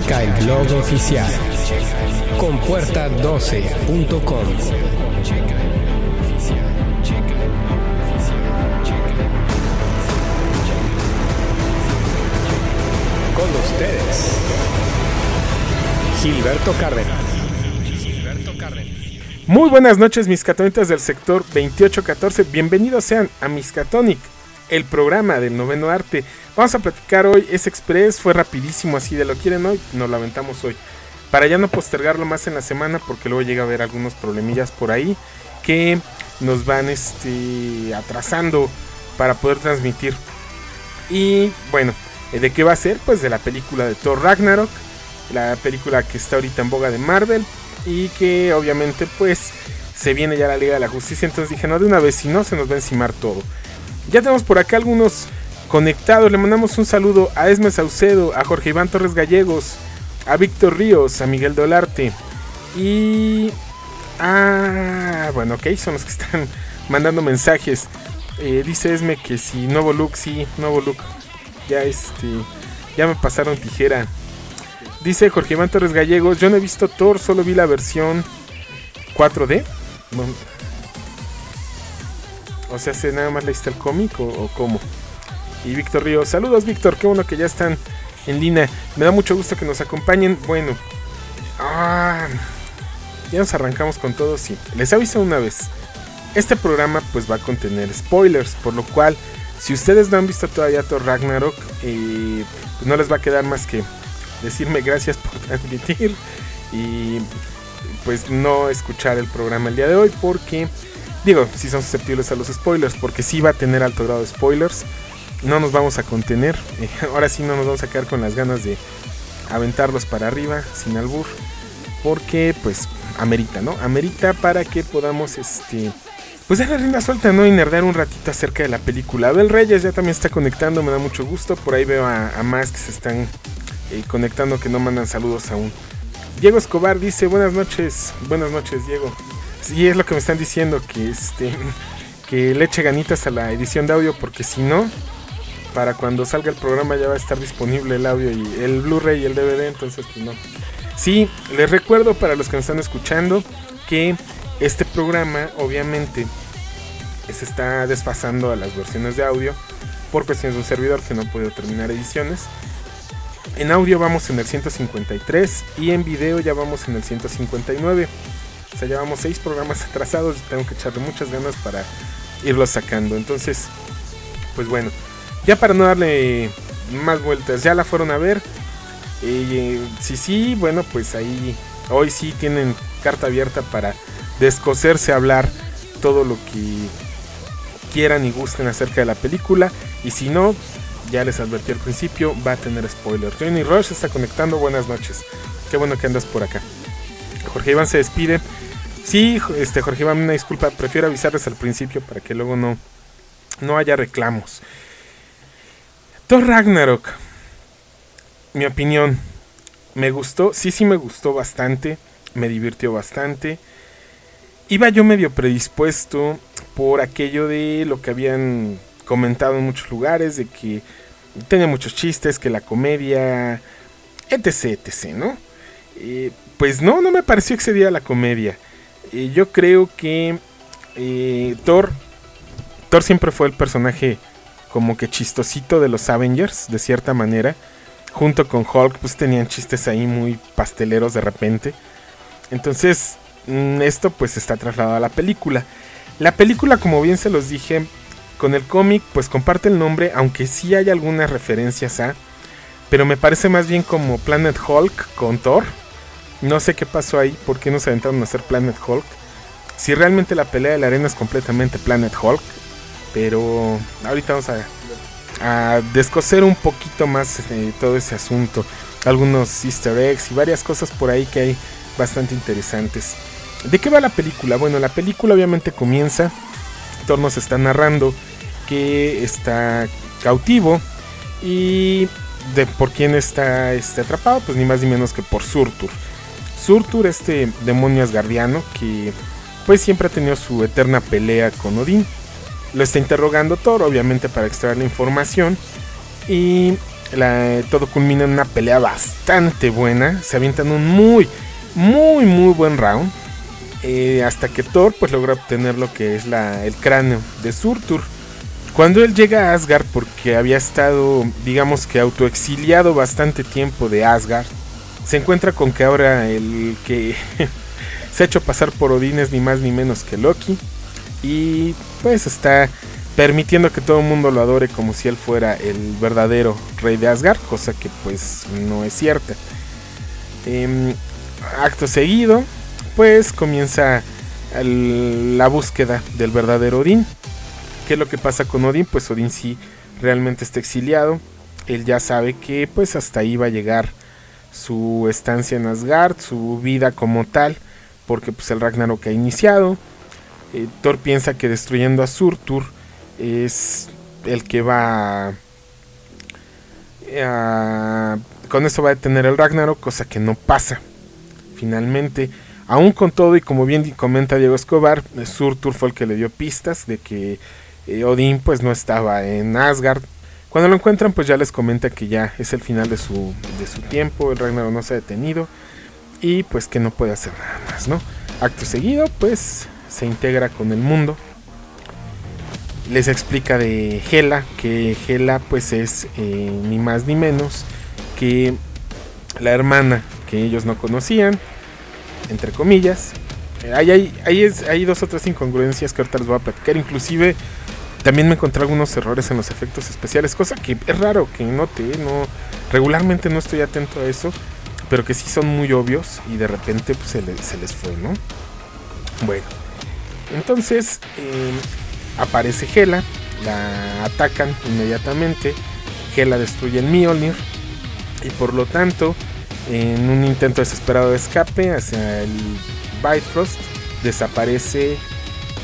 Checa el blog oficial compuerta12.com. Con ustedes, Gilberto Cárdenas. Muy buenas noches, mis catonitas del sector 2814. Bienvenidos sean a Miscatonic, el programa del noveno arte. Vamos a platicar hoy, es express, fue rapidísimo así de lo quieren hoy, nos lamentamos hoy. Para ya no postergarlo más en la semana, porque luego llega a haber algunos problemillas por ahí que nos van este, atrasando para poder transmitir. Y bueno, ¿de qué va a ser? Pues de la película de Thor Ragnarok, la película que está ahorita en boga de Marvel, y que obviamente pues se viene ya la Liga de la Justicia. Entonces dije, no, de una vez, si no, se nos va a encimar todo. Ya tenemos por acá algunos conectados. Le mandamos un saludo a Esme Saucedo, a Jorge Iván Torres Gallegos, a Víctor Ríos, a Miguel Dolarte y... Ah, bueno, ok, son los que están mandando mensajes. Eh, dice Esme que si nuevo look, sí, nuevo look. Ya este, ya me pasaron tijera. Dice Jorge Iván Torres Gallegos, yo no he visto Thor, solo vi la versión 4D. O sea, ¿se nada más leíste el cómic o, cómo? Y Víctor Ríos, saludos Víctor, qué bueno que ya están en línea. Me da mucho gusto que nos acompañen. Bueno, ah, ya nos arrancamos con todo, sí. Les aviso una vez. Este programa pues va a contener spoilers, por lo cual si ustedes no han visto todavía Thor Ragnarok, eh, no les va a quedar más que decirme gracias por transmitir y pues no escuchar el programa el día de hoy porque digo, si son susceptibles a los spoilers porque si va a tener alto grado de spoilers. No nos vamos a contener. ahora sí no nos vamos a quedar con las ganas de aventarlos para arriba sin albur porque pues amerita, ¿no? Amerita para que podamos este pues dar la rienda suelta, ¿no? Y nerdear un ratito acerca de la película. Abel Reyes ya también está conectando, me da mucho gusto. Por ahí veo a, a más que se están conectando que no mandan saludos aún. Diego Escobar dice, buenas noches, buenas noches Diego. Sí, es lo que me están diciendo, que este que le eche ganitas a la edición de audio, porque si no, para cuando salga el programa ya va a estar disponible el audio y el Blu-ray y el DVD, entonces pues no. Sí, les recuerdo para los que me están escuchando que este programa obviamente se está desfasando a las versiones de audio por cuestiones de un servidor que no podido terminar ediciones. En audio vamos en el 153 y en video ya vamos en el 159. O sea, llevamos 6 programas atrasados y tengo que echarle muchas ganas para irlos sacando. Entonces, pues bueno, ya para no darle más vueltas, ya la fueron a ver. Y si sí, bueno, pues ahí hoy sí tienen carta abierta para descoserse hablar todo lo que quieran y gusten acerca de la película. Y si no, ya les advertí al principio, va a tener spoiler. Johnny Rush está conectando, buenas noches. Qué bueno que andas por acá. Jorge Iván se despide. Sí, este Jorge Iván, una disculpa, prefiero avisarles al principio para que luego no, no haya reclamos. Thor Ragnarok, mi opinión, me gustó, sí, sí me gustó bastante, me divirtió bastante. Iba yo medio predispuesto por aquello de lo que habían comentado en muchos lugares, de que tenía muchos chistes, que la comedia, etc, etc, ¿no? Eh, pues no, no me pareció excedida la comedia. Eh, yo creo que eh, Thor, Thor siempre fue el personaje como que chistosito de los Avengers, de cierta manera. Junto con Hulk, pues tenían chistes ahí muy pasteleros de repente. Entonces, mm, esto pues está trasladado a la película. La película, como bien se los dije, con el cómic pues comparte el nombre, aunque sí hay algunas referencias a, pero me parece más bien como Planet Hulk con Thor. No sé qué pasó ahí, por qué no se aventaron a hacer Planet Hulk. Si realmente la pelea de la arena es completamente Planet Hulk, pero ahorita vamos a, descoser un poquito más eh, todo ese asunto. Algunos easter eggs y varias cosas por ahí que hay bastante interesantes. ¿De qué va la película? Bueno, la película obviamente comienza, Thor nos está narrando que está cautivo y de por quién está este, atrapado, pues ni más ni menos que por Surtur. Surtur, este demonio asgardiano que pues siempre ha tenido su eterna pelea con Odín. Lo está interrogando Thor, obviamente para extraer la información. Y todo culmina en una pelea bastante buena. Se avientan un muy, muy, muy buen round. Eh, hasta que Thor pues logra obtener lo que es la, el cráneo de Surtur. Cuando él llega a Asgard, porque había estado, digamos que autoexiliado bastante tiempo de Asgard, se encuentra con que ahora el que se ha hecho pasar por Odín es ni más ni menos que Loki. Y pues está permitiendo que todo el mundo lo adore como si él fuera el verdadero rey de Asgard, cosa que pues no es cierta. Em, acto seguido, pues comienza la búsqueda del verdadero Odín. ¿Qué es lo que pasa con Odín? Pues Odín sí realmente está exiliado. Él ya sabe que pues hasta ahí va a llegar su estancia en Asgard, su vida como tal, porque pues el Ragnarok ha iniciado. Eh, Thor piensa que destruyendo a Surtur es el que va a, con eso va a detener el Ragnarok, cosa que no pasa. Finalmente, aún con todo y como bien comenta Diego Escobar, Surtur fue el que le dio pistas de que eh, Odín pues no estaba en Asgard. Cuando lo encuentran pues ya les comenta que ya es el final de su, de su tiempo, el Ragnarok no se ha detenido y pues que no puede hacer nada más, ¿no? Acto seguido pues se integra con el mundo les explica de Hela, que Hela pues es eh, ni más ni menos que la hermana que ellos no conocían, entre comillas. Eh, hay, hay, hay, dos otras incongruencias que ahorita les voy a platicar, inclusive también me encontré algunos errores en los efectos especiales, cosa que es raro que note, no, regularmente no estoy atento a eso, pero que sí son muy obvios y de repente pues, se, les fue, ¿no? Bueno, entonces... Eh, aparece Hela, la atacan inmediatamente, Hela destruye el Mjolnir y por lo tanto en un intento desesperado de escape hacia el Bifrost desaparece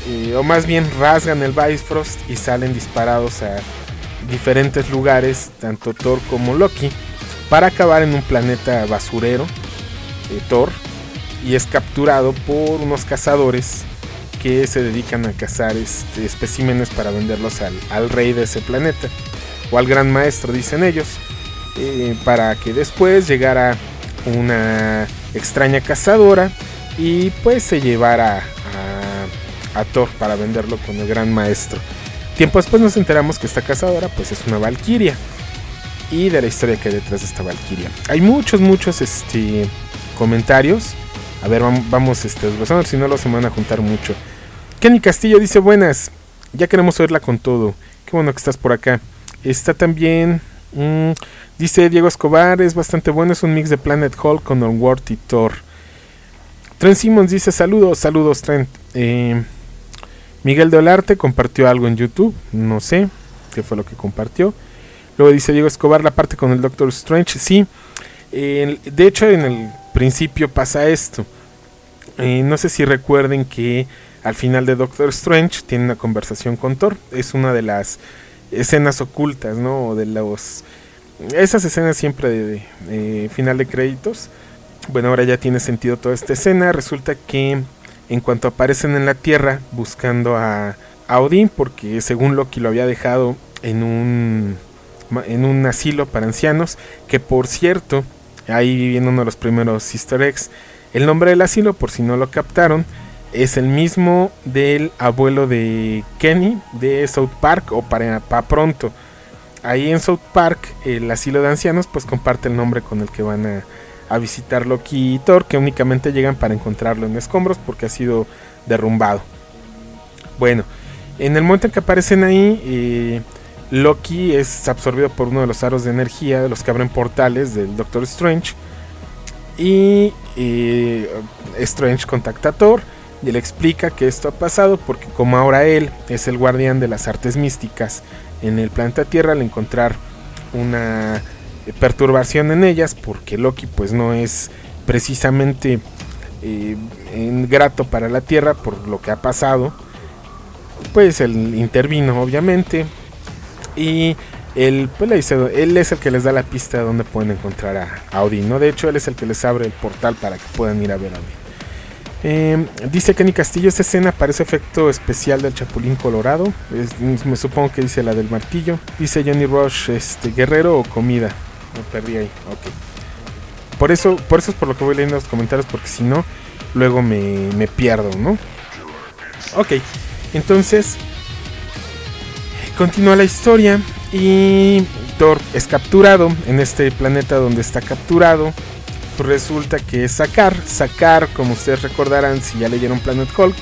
eh, o más bien rasgan el Bifrost y salen disparados a diferentes lugares, tanto Thor como Loki, para acabar en un planeta basurero, de Thor, y es capturado por unos cazadores que se dedican a cazar este, especímenes para venderlos al, rey de ese planeta o al gran maestro, dicen ellos, eh, para que después llegara una extraña cazadora y pues se llevara a, a Thor para venderlo con el gran maestro. Tiempo después nos enteramos que esta cazadora pues es una valquiria y de la historia que hay detrás de esta valquiria. Hay muchos, muchos este, comentarios a ver, vamos, este, a ver si no los se van a juntar mucho. Kenny Castillo dice buenas. Ya queremos oírla con todo. Qué bueno que estás por acá. Está también. Mm, dice Diego Escobar. Es bastante bueno. Es un mix de Planet Hulk con Onward y Thor. Trent Simmons dice saludos. Saludos, Trent. Eh, Miguel de Olarte compartió algo en YouTube. No sé qué fue lo que compartió. Luego dice Diego Escobar la parte con el Doctor Strange. Sí. de hecho, en el principio pasa esto. Eh, no sé si recuerden que al final de Doctor Strange tiene una conversación con Thor. Es una de las escenas ocultas, ¿no? De los. Esas escenas siempre de, final de créditos. Bueno, ahora ya tiene sentido toda esta escena. Resulta que en cuanto aparecen en la Tierra buscando a, a Odín, porque según Loki lo había dejado en un, en un asilo para ancianos, que por cierto Ahí viene uno de los primeros easter eggs. El nombre del asilo, por si no lo captaron, es el mismo del abuelo de Kenny de South Park o para, pronto. Ahí en South Park, el asilo de ancianos, pues comparte el nombre con el que van a, a visitar Loki y Thor, que únicamente llegan para encontrarlo en escombros porque ha sido derrumbado. Bueno, en el momento en que aparecen ahí, eh, Loki es absorbido por uno de los aros de energía de los que abren portales del Doctor Strange. Y Strange contacta a Thor y le explica que esto ha pasado porque como ahora él es el guardián de las artes místicas en el planeta Tierra al encontrar una perturbación en ellas porque Loki pues no es precisamente eh, grato para la Tierra por lo que ha pasado pues él intervino obviamente y él, pues, él es el que les da la pista de dónde pueden encontrar a, Odin. ¿no? De hecho, él es el que les abre el portal para que puedan ir a ver a Odin. Eh, dice Kenny Castillo, esa escena parece efecto especial del Chapulín Colorado. Es- me supongo que dice la del martillo. Dice Johnny Rush, este, guerrero o comida. Me perdí ahí, ok. Por eso, por eso es por lo que voy leyendo los comentarios, porque si no, luego me, me pierdo, ¿no? Ok, entonces continúa la historia y Thor es capturado en este planeta donde está capturado. Resulta que es Sakar. Sakar, como ustedes recordarán, si ya leyeron Planet Hulk.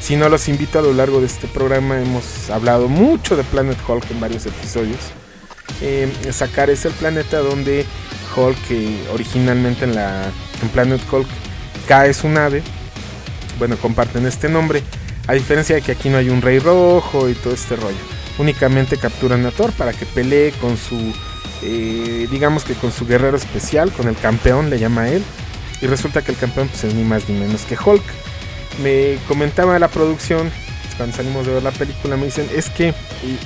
Si no, los invito a lo largo de este programa. Hemos hablado mucho de Planet Hulk en varios episodios. Eh, Sakar es el planeta donde Hulk, eh, originalmente en, la, en Planet Hulk, cae su nave. Bueno, comparten este nombre. A diferencia de que aquí no hay un rey rojo y todo este rollo. Únicamente capturan a Thor para que pelee con su, eh, digamos que con su guerrero especial, con el campeón, le llama a él. Y resulta que el campeón pues, es ni más ni menos que Hulk. Me comentaba la producción, cuando salimos de ver la película, me dicen, es que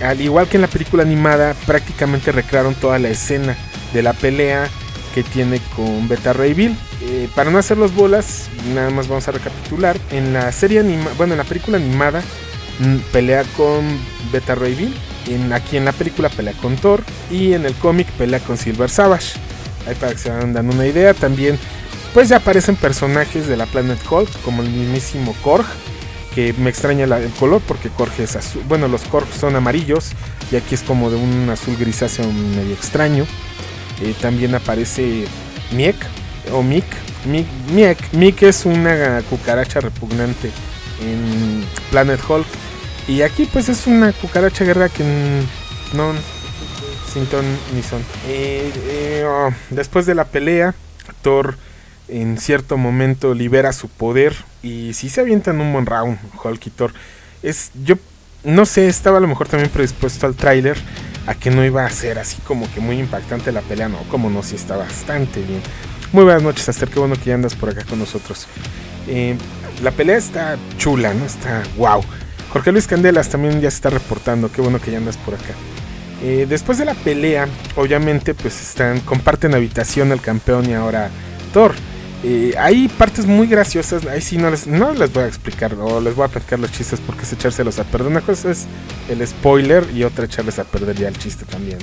al igual que en la película animada, prácticamente recrearon toda la escena de la pelea que tiene con Beta Ray Bill. Eh, para no hacer los bolas, nada más vamos a recapitular. En la serie anima bueno, en la película animada mm, pelea con Beta Ray Bill. En, aquí en la película pelea con Thor. Y en el cómic pelea con Silver Savage. Ahí para que se vayan dando una idea. También pues ya aparecen personajes de la Planet Hulk, como el mismísimo Korg. Que me extraña el color porque Korg es azul. Bueno, los Korg son amarillos. Y aquí es como de un azul grisáceo medio extraño. Eh, también aparece Miek o Miek. Miek, Miek. Es una cucaracha repugnante en Planet Hulk. Y aquí pues es una cucaracha guerra que no sin ton ni son. Eh, eh, oh, después de la pelea, Thor en cierto momento libera su poder y si se avientan un buen round Hulk y Thor. Es yo no sé, estaba a lo mejor también predispuesto al tráiler a que no iba a ser así como que muy impactante la pelea, no, como no, sí está bastante bien. Muy buenas noches, Aster, qué bueno que ya andas por acá con nosotros. Eh, la pelea está chula, ¿no? Está wow. Jorge Luis Candelas también ya se está reportando, qué bueno que ya andas por acá. Eh, después de la pelea, obviamente, pues están, comparten habitación el campeón y ahora Thor. Hay partes muy graciosas, ahí sí no les, no les voy a explicar o les voy a platicar los chistes porque es echárselos a perder. Una cosa es el spoiler y otra echarles a perder ya el chiste también.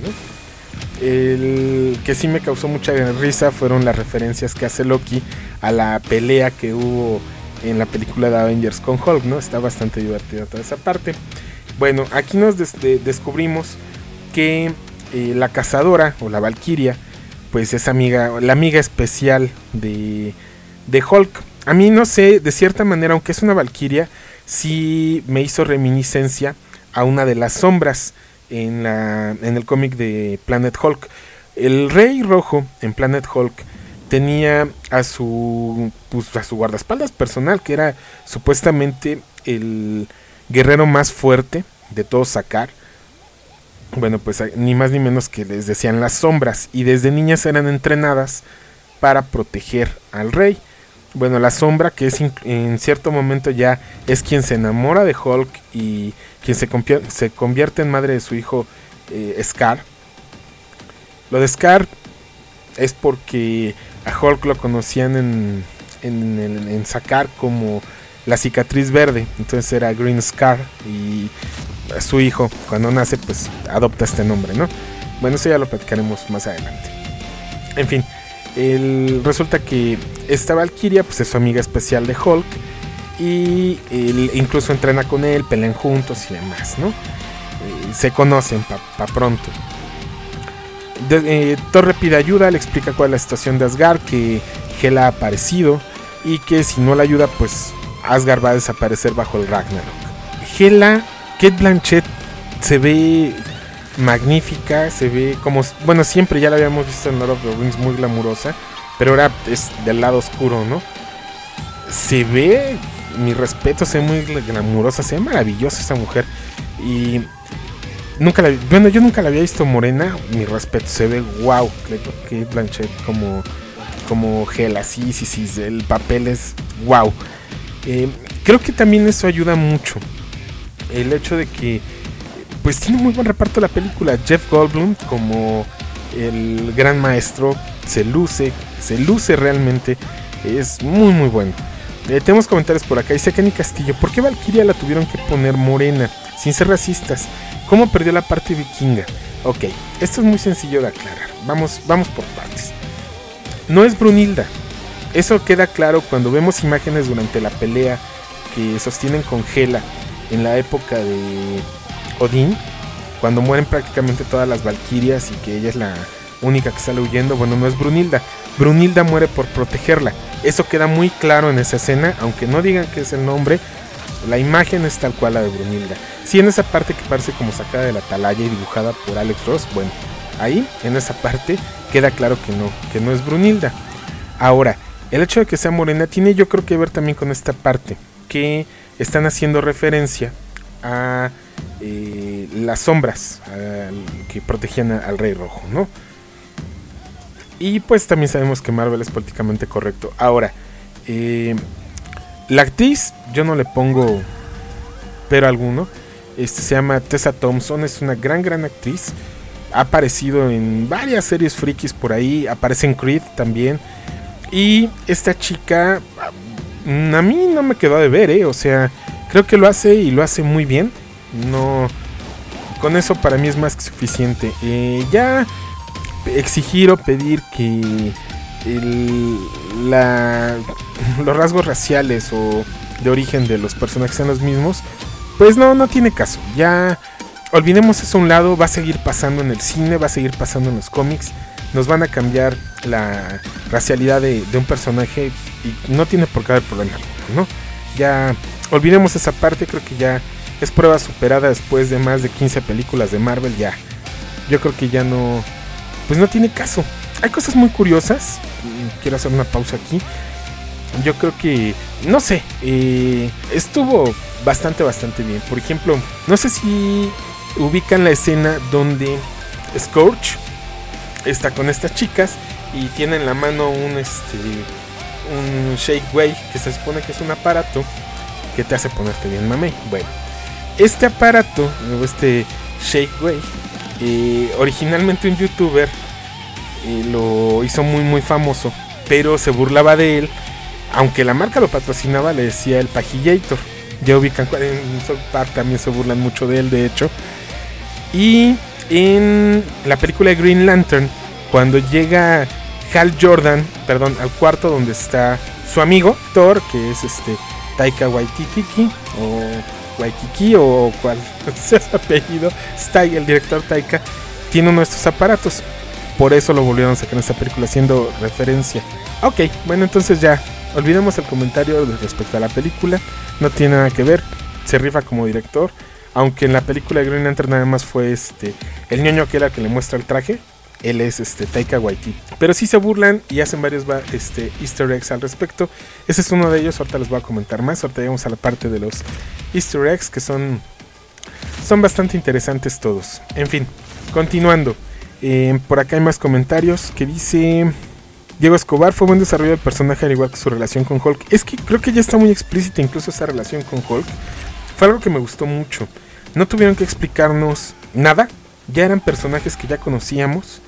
El que sí me causó mucha risa fueron las referencias que hace Loki a la pelea que hubo en la película de Avengers con Hulk, ¿no? Está bastante divertida toda esa parte. Bueno, aquí nos des- de- descubrimos que eh, la cazadora o la Valkyria, pues es amiga, la amiga especial de, de Hulk. A mí no sé, de cierta manera, aunque es una Valkyria, sí me hizo reminiscencia a una de las sombras en, la, en el cómic de Planet Hulk. El Rey Rojo en Planet Hulk tenía a su, pues, a su guardaespaldas personal, que era supuestamente el guerrero más fuerte de todos sacar. Bueno, pues ni más ni menos que les decían las sombras y desde niñas eran entrenadas para proteger al rey. Bueno, la sombra que es en cierto momento ya es quien se enamora de Hulk y quien se, se convierte en madre de su hijo eh, Scar. Lo de Scar es porque a Hulk lo conocían en, en, en Sakar como la cicatriz verde, entonces era Green Scar y su hijo cuando nace pues adopta este nombre, ¿no? Bueno, eso ya lo platicaremos más adelante. En fin, resulta que esta Valkyria pues es su amiga especial de Hulk y incluso entrena con él, pelean juntos y demás, ¿no? Eh, se conocen para pronto. De- eh, Thor le pide ayuda, le explica cuál es la situación de Asgard, que Hela ha aparecido y que si no la ayuda pues Asgard va a desaparecer bajo el Ragnarok. Hela, Kate Blanchett se ve magnífica, se ve como, bueno, siempre ya la habíamos visto en Lord of the Rings muy glamurosa, pero ahora es del lado oscuro, ¿no? Se ve, mi respeto, se ve muy glamurosa, se ve maravillosa esa mujer y nunca la, bueno, yo nunca la había visto morena, mi respeto, se ve wow, Kate Blanchett como como Hela, sí, sí, sí, el papel es wow. Eh, creo que también eso ayuda mucho. El hecho de que pues tiene muy buen reparto la película. Jeff Goldblum como el gran maestro se luce, se luce realmente, es muy muy bueno. Eh, tenemos comentarios por acá. Dice Kenny Castillo, ¿por qué Valkyria la tuvieron que poner morena? Sin ser racistas. ¿Cómo perdió la parte vikinga? Ok, esto es muy sencillo de aclarar. Vamos, vamos por partes. No es Brunilda. Eso queda claro cuando vemos imágenes durante la pelea que sostienen con Hela en la época de Odín, cuando mueren prácticamente todas las Valquirias y que ella es la única que sale huyendo. Bueno, no es Brunilda. Brunilda muere por protegerla. Eso queda muy claro en esa escena, aunque no digan que es el nombre. La imagen es tal cual la de Brunilda. Si en esa parte que parece como sacada de la atalaya y dibujada por Alex Ross, bueno, ahí en esa parte queda claro que no, que no es Brunilda. Ahora, el hecho de que sea morena tiene yo creo que ver también con esta parte, que están haciendo referencia a eh, las sombras que protegían al Rey Rojo, ¿no? Y pues también sabemos que Marvel es políticamente correcto. Ahora, eh, la actriz, yo no le pongo pero alguno. Este se llama Tessa Thompson, es una gran, gran actriz. Ha aparecido en varias series frikis por ahí. Aparece en Creed también. Y esta chica, a mí no me quedó de ver, ¿eh? O sea, creo que lo hace y lo hace muy bien. No. Con eso para mí es más que suficiente. Eh, ya exigir o pedir que la, los rasgos raciales o de origen de los personajes sean los mismos, pues no, no tiene caso. Ya olvidemos eso a un lado, va a seguir pasando en el cine, va a seguir pasando en los cómics. Nos van a cambiar la racialidad de, un personaje y no tiene por qué haber problema, ¿no? Ya olvidemos esa parte, creo que ya es prueba superada después de más de 15 películas de Marvel, ya. Yo creo que ya no, pues no tiene caso. Hay cosas muy curiosas. Quiero hacer una pausa aquí. Yo creo que, no sé, eh, estuvo bastante, bastante bien. Por ejemplo, no sé si ubican la escena donde Scorch está con estas chicas y tiene en la mano un, este, un shake way que se supone que es un aparato que te hace ponerte bien mamey. Bueno, este aparato, este shake way, eh, originalmente un youtuber eh, lo hizo muy muy famoso, pero se burlaba de él, aunque la marca lo patrocinaba, le decía el Pajillator. Ya ubican en South Park también se burlan mucho de él, de hecho. Y en la película de Green Lantern, cuando llega Hal Jordan, perdón, al cuarto donde está su amigo Thor, que es este Taika Waititi o Waikiki o cual sea su apellido, está el director Taika, tiene uno de estos aparatos. Por eso lo volvieron a sacar en esta película, haciendo referencia. Ok, bueno, entonces ya, olvidemos el comentario respecto a la película. No tiene nada que ver, se rifa como director. Aunque en la película de Green Lantern nada más fue este el ñoño que era que le muestra el traje. Él es este Taika Waititi. Pero sí se burlan y hacen varios este, easter eggs al respecto. Ese es uno de ellos, ahorita les voy a comentar más. Ahorita llegamos a la parte de los easter eggs que son, son bastante interesantes todos. En fin, continuando. Eh, por acá hay más comentarios que dice... Diego Escobar fue buen desarrollo del personaje al igual que su relación con Hulk. Es que creo que ya está muy explícita incluso esa relación con Hulk. Fue algo que me gustó mucho. No tuvieron que explicarnos nada. Ya eran personajes que ya conocíamos.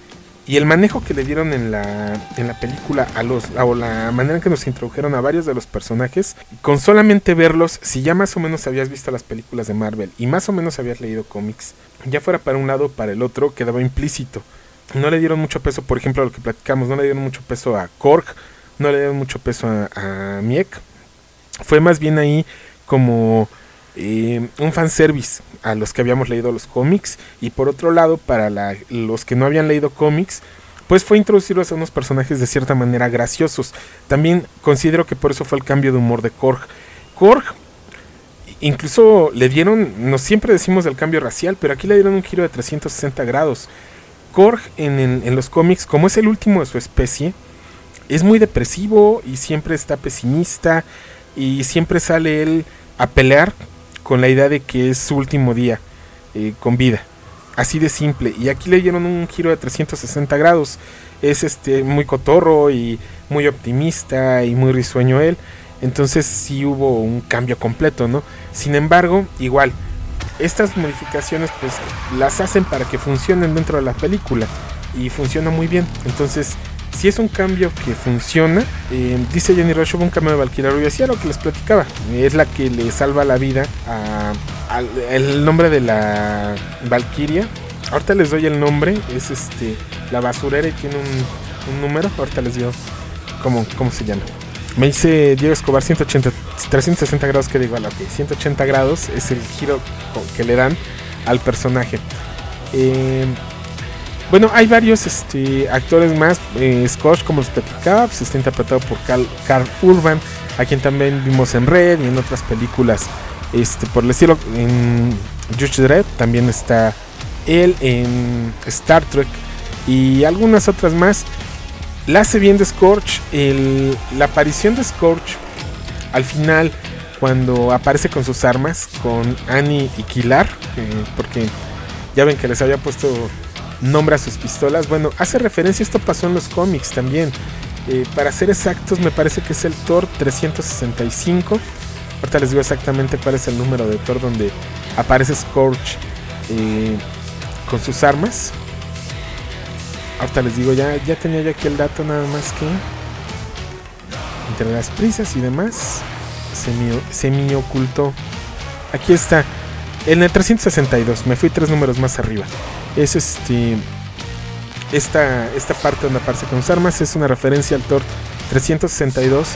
Y el manejo que le dieron en la, en la película a los, o la manera en que nos introdujeron a varios de los personajes, con solamente verlos, si ya más o menos habías visto las películas de Marvel y más o menos habías leído cómics, ya fuera para un lado o para el otro, quedaba implícito. No le dieron mucho peso, por ejemplo, a lo que platicamos, no le dieron mucho peso a Korg, no le dieron mucho peso a, a Miek. Fue más bien ahí como eh, un fanservice a los que habíamos leído los cómics. Y por otro lado para los que no habían leído cómics pues fue introducirlos a unos personajes de cierta manera graciosos. También considero que por eso fue el cambio de humor de Korg. Korg incluso le dieron no siempre decimos del cambio racial pero aquí le dieron un giro de 360 grados. Korg en los cómics como es el último de su especie es muy depresivo y siempre está pesimista y siempre sale él a pelear con la idea de que es su último día eh, con vida. Así de simple. Y aquí le dieron un giro de 360 grados. Es este muy cotorro y muy optimista y muy risueño él. Entonces sí hubo un cambio completo, ¿no? Sin embargo, igual, estas modificaciones pues las hacen para que funcionen dentro de la película. Y funciona muy bien. Entonces si es un cambio que funciona. Eh, dice Jenny Rush, un cambio de Valkyria Rubia. Hacía lo que les platicaba. Es la que le salva la vida a, el nombre de la Valkyria. Ahorita les doy el nombre. Es este la basurera y tiene un, número. Ahorita les digo cómo, cómo se llama. Me dice Diego Escobar 180, 360 grados que digo, a 180 grados es el giro que le dan al personaje. Eh, bueno, hay varios este, actores más. Eh, Scotch, como les platicaba, pues, está interpretado por Carl, Urban, a quien también vimos en Red y en otras películas. Este, por el estilo, en Judge Dredd también está él en Star Trek y algunas otras más. La hace bien de Scorch. la aparición de Scorch al final, cuando aparece con sus armas, con Annie y Kilar, eh, porque ya ven que les había puesto nombra sus pistolas. Bueno, hace referencia, esto pasó en los cómics también. Eh, para ser exactos, me parece que es el Thor 365. Ahorita les digo exactamente cuál es el número de Thor donde aparece Scorch eh, con sus armas. Ahorita les digo, ya, ya tenía yo aquí el dato nada más que entre las prisas y demás se me, se me ocultó. Aquí está. En el 362, me fui tres números más arriba es este esta, esta parte donde aparece con sus armas es una referencia al Thor 362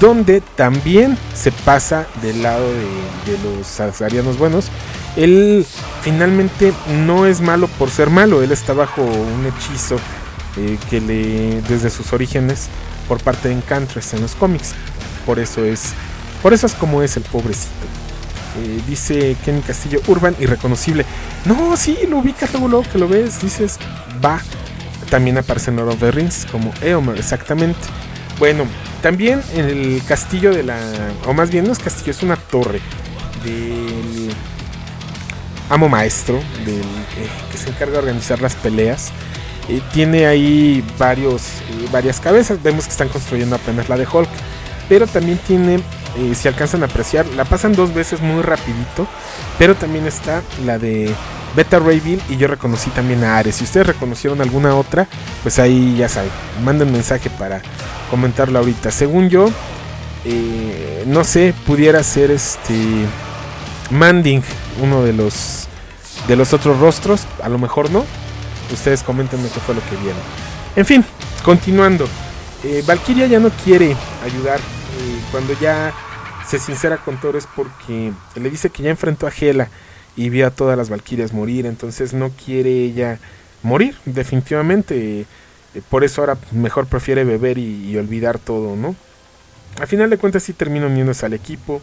donde también se pasa del lado de, los azarianos buenos. Él finalmente no es malo por ser malo, él está bajo un hechizo eh, que le desde sus orígenes por parte de Encantress en los cómics. Por eso es por eso es como es el pobrecito. Eh, dice Kenny Castillo, Urban, irreconocible. No, sí, lo ubicas luego, que lo ves, dices, va. También aparece en Lord of the Rings como Eomer, exactamente. Bueno, también en el castillo de la. O más bien, no es castillo, es una torre del amo maestro, del que se encarga de organizar las peleas. Eh, tiene ahí varios, eh, varias cabezas. Vemos que están construyendo apenas la de Hulk. Pero también tiene si alcanzan a apreciar, la pasan dos veces muy rapidito, pero también está la de Beta Ray y yo reconocí también a Ares. Si ustedes reconocieron alguna otra, pues ahí ya saben, manden mensaje para comentarlo ahorita. Según yo, eh, no sé, pudiera ser este Manding, uno de los de los otros rostros, a lo mejor no. Ustedes comentenme qué fue lo que vieron. En fin, continuando. Eh, Valkyria ya no quiere ayudar. Eh, cuando ya se sincera con Thor es porque le dice que ya enfrentó a Hela y vio a todas las Valquirias morir, entonces no quiere ella morir, definitivamente. Eh, por eso ahora mejor prefiere beber y, olvidar todo, ¿no? Al final de cuentas sí termina uniéndose al equipo.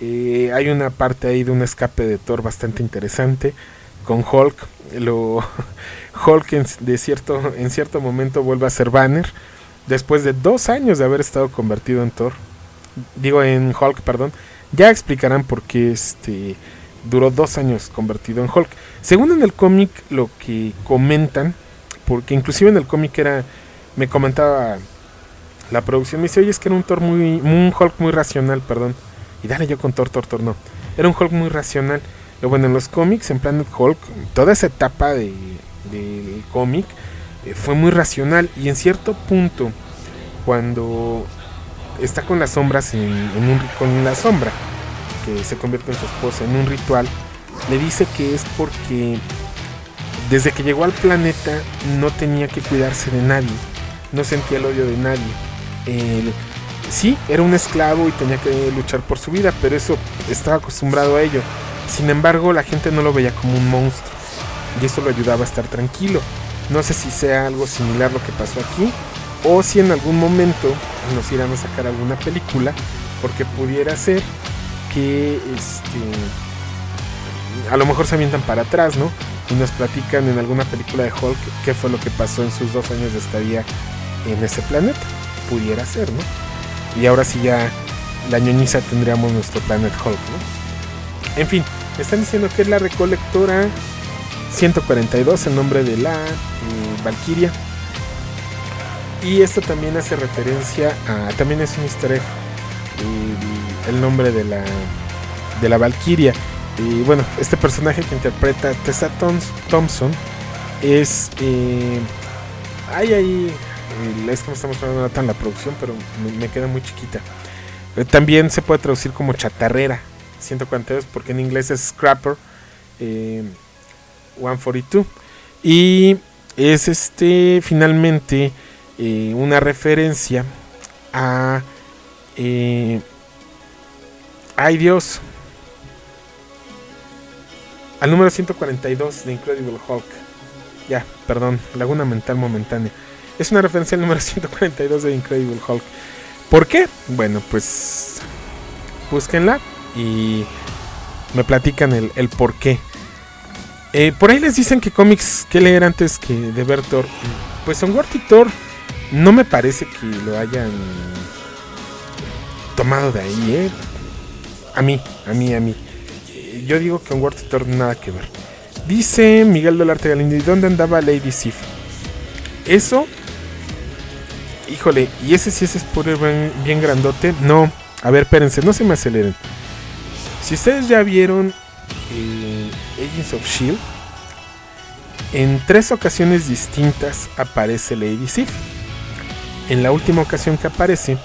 Eh, hay una parte ahí de un escape de Thor bastante interesante con Hulk. Hulk en, de cierto, en cierto momento vuelve a ser Banner después de dos años de haber estado convertido en Thor digo en Hulk, perdón, ya explicarán por qué este duró dos años convertido en Hulk. Según en el cómic lo que comentan, porque inclusive en el cómic era, me comentaba la producción, me dice, oye, es que era un Thor muy, un Hulk muy racional, perdón. Y dale yo con Thor, Thor, Thor, no. Era un Hulk muy racional. Pero bueno, en los cómics, en Planet Hulk, toda esa etapa de, del cómic eh, fue muy racional. Y en cierto punto, cuando está con las sombras en, un, con la sombra que se convierte en su esposa en un ritual. Le dice que es porque desde que llegó al planeta no tenía que cuidarse de nadie no sentía el odio de nadie. Sí era un esclavo y tenía que luchar por su vida pero eso estaba acostumbrado a ello. Sin embargo la gente no lo veía como un monstruo y eso lo ayudaba a estar tranquilo. No sé si sea algo similar lo que pasó aquí o si en algún momento nos irán a sacar alguna película porque pudiera ser que este a lo mejor se avientan para atrás, ¿no? Y nos platican en alguna película de Hulk qué fue lo que pasó en sus dos años de estadía en ese planeta. Pudiera ser, ¿no? Y ahora sí ya la ñoñiza tendríamos nuestro Planet Hulk, ¿no? En fin, están diciendo que es la recolectora 142, el nombre de la eh, Valkyria. Y esto también hace referencia a. También es un easter egg. El, nombre de la. De la Valkyria. Y bueno, este personaje que interpreta Tessa Thompson es. Eh, hay ahí Es que me estamos hablando tan la producción, pero me, queda muy chiquita. Eh, también se puede traducir como chatarrera, 142, porque en inglés es scrapper, 142. Eh, y es este finalmente eh, una referencia a... ay Dios. Al número 142 de Incredible Hulk. Ya, perdón, laguna mental momentánea. Es una referencia al número 142 de Incredible Hulk. ¿Por qué? Bueno, pues búsquenla y me platican el, por qué. Eh, por ahí les dicen que cómics que leer antes que de ver Thor. Pues son y Thor no me parece que lo hayan tomado de ahí, ¿eh? A mí, a mí, a mí. Yo digo que Onward y Thor nada que ver. Dice Miguel Dolarte Galindo, ¿y dónde andaba Lady Sif? Eso Híjole, ¿y ese sí es spoiler bien, grandote? No, a ver, espérense, no se me aceleren. Si ustedes ya vieron eh, Agents of Shield, en tres ocasiones distintas aparece Lady Sif. En la última ocasión que aparece,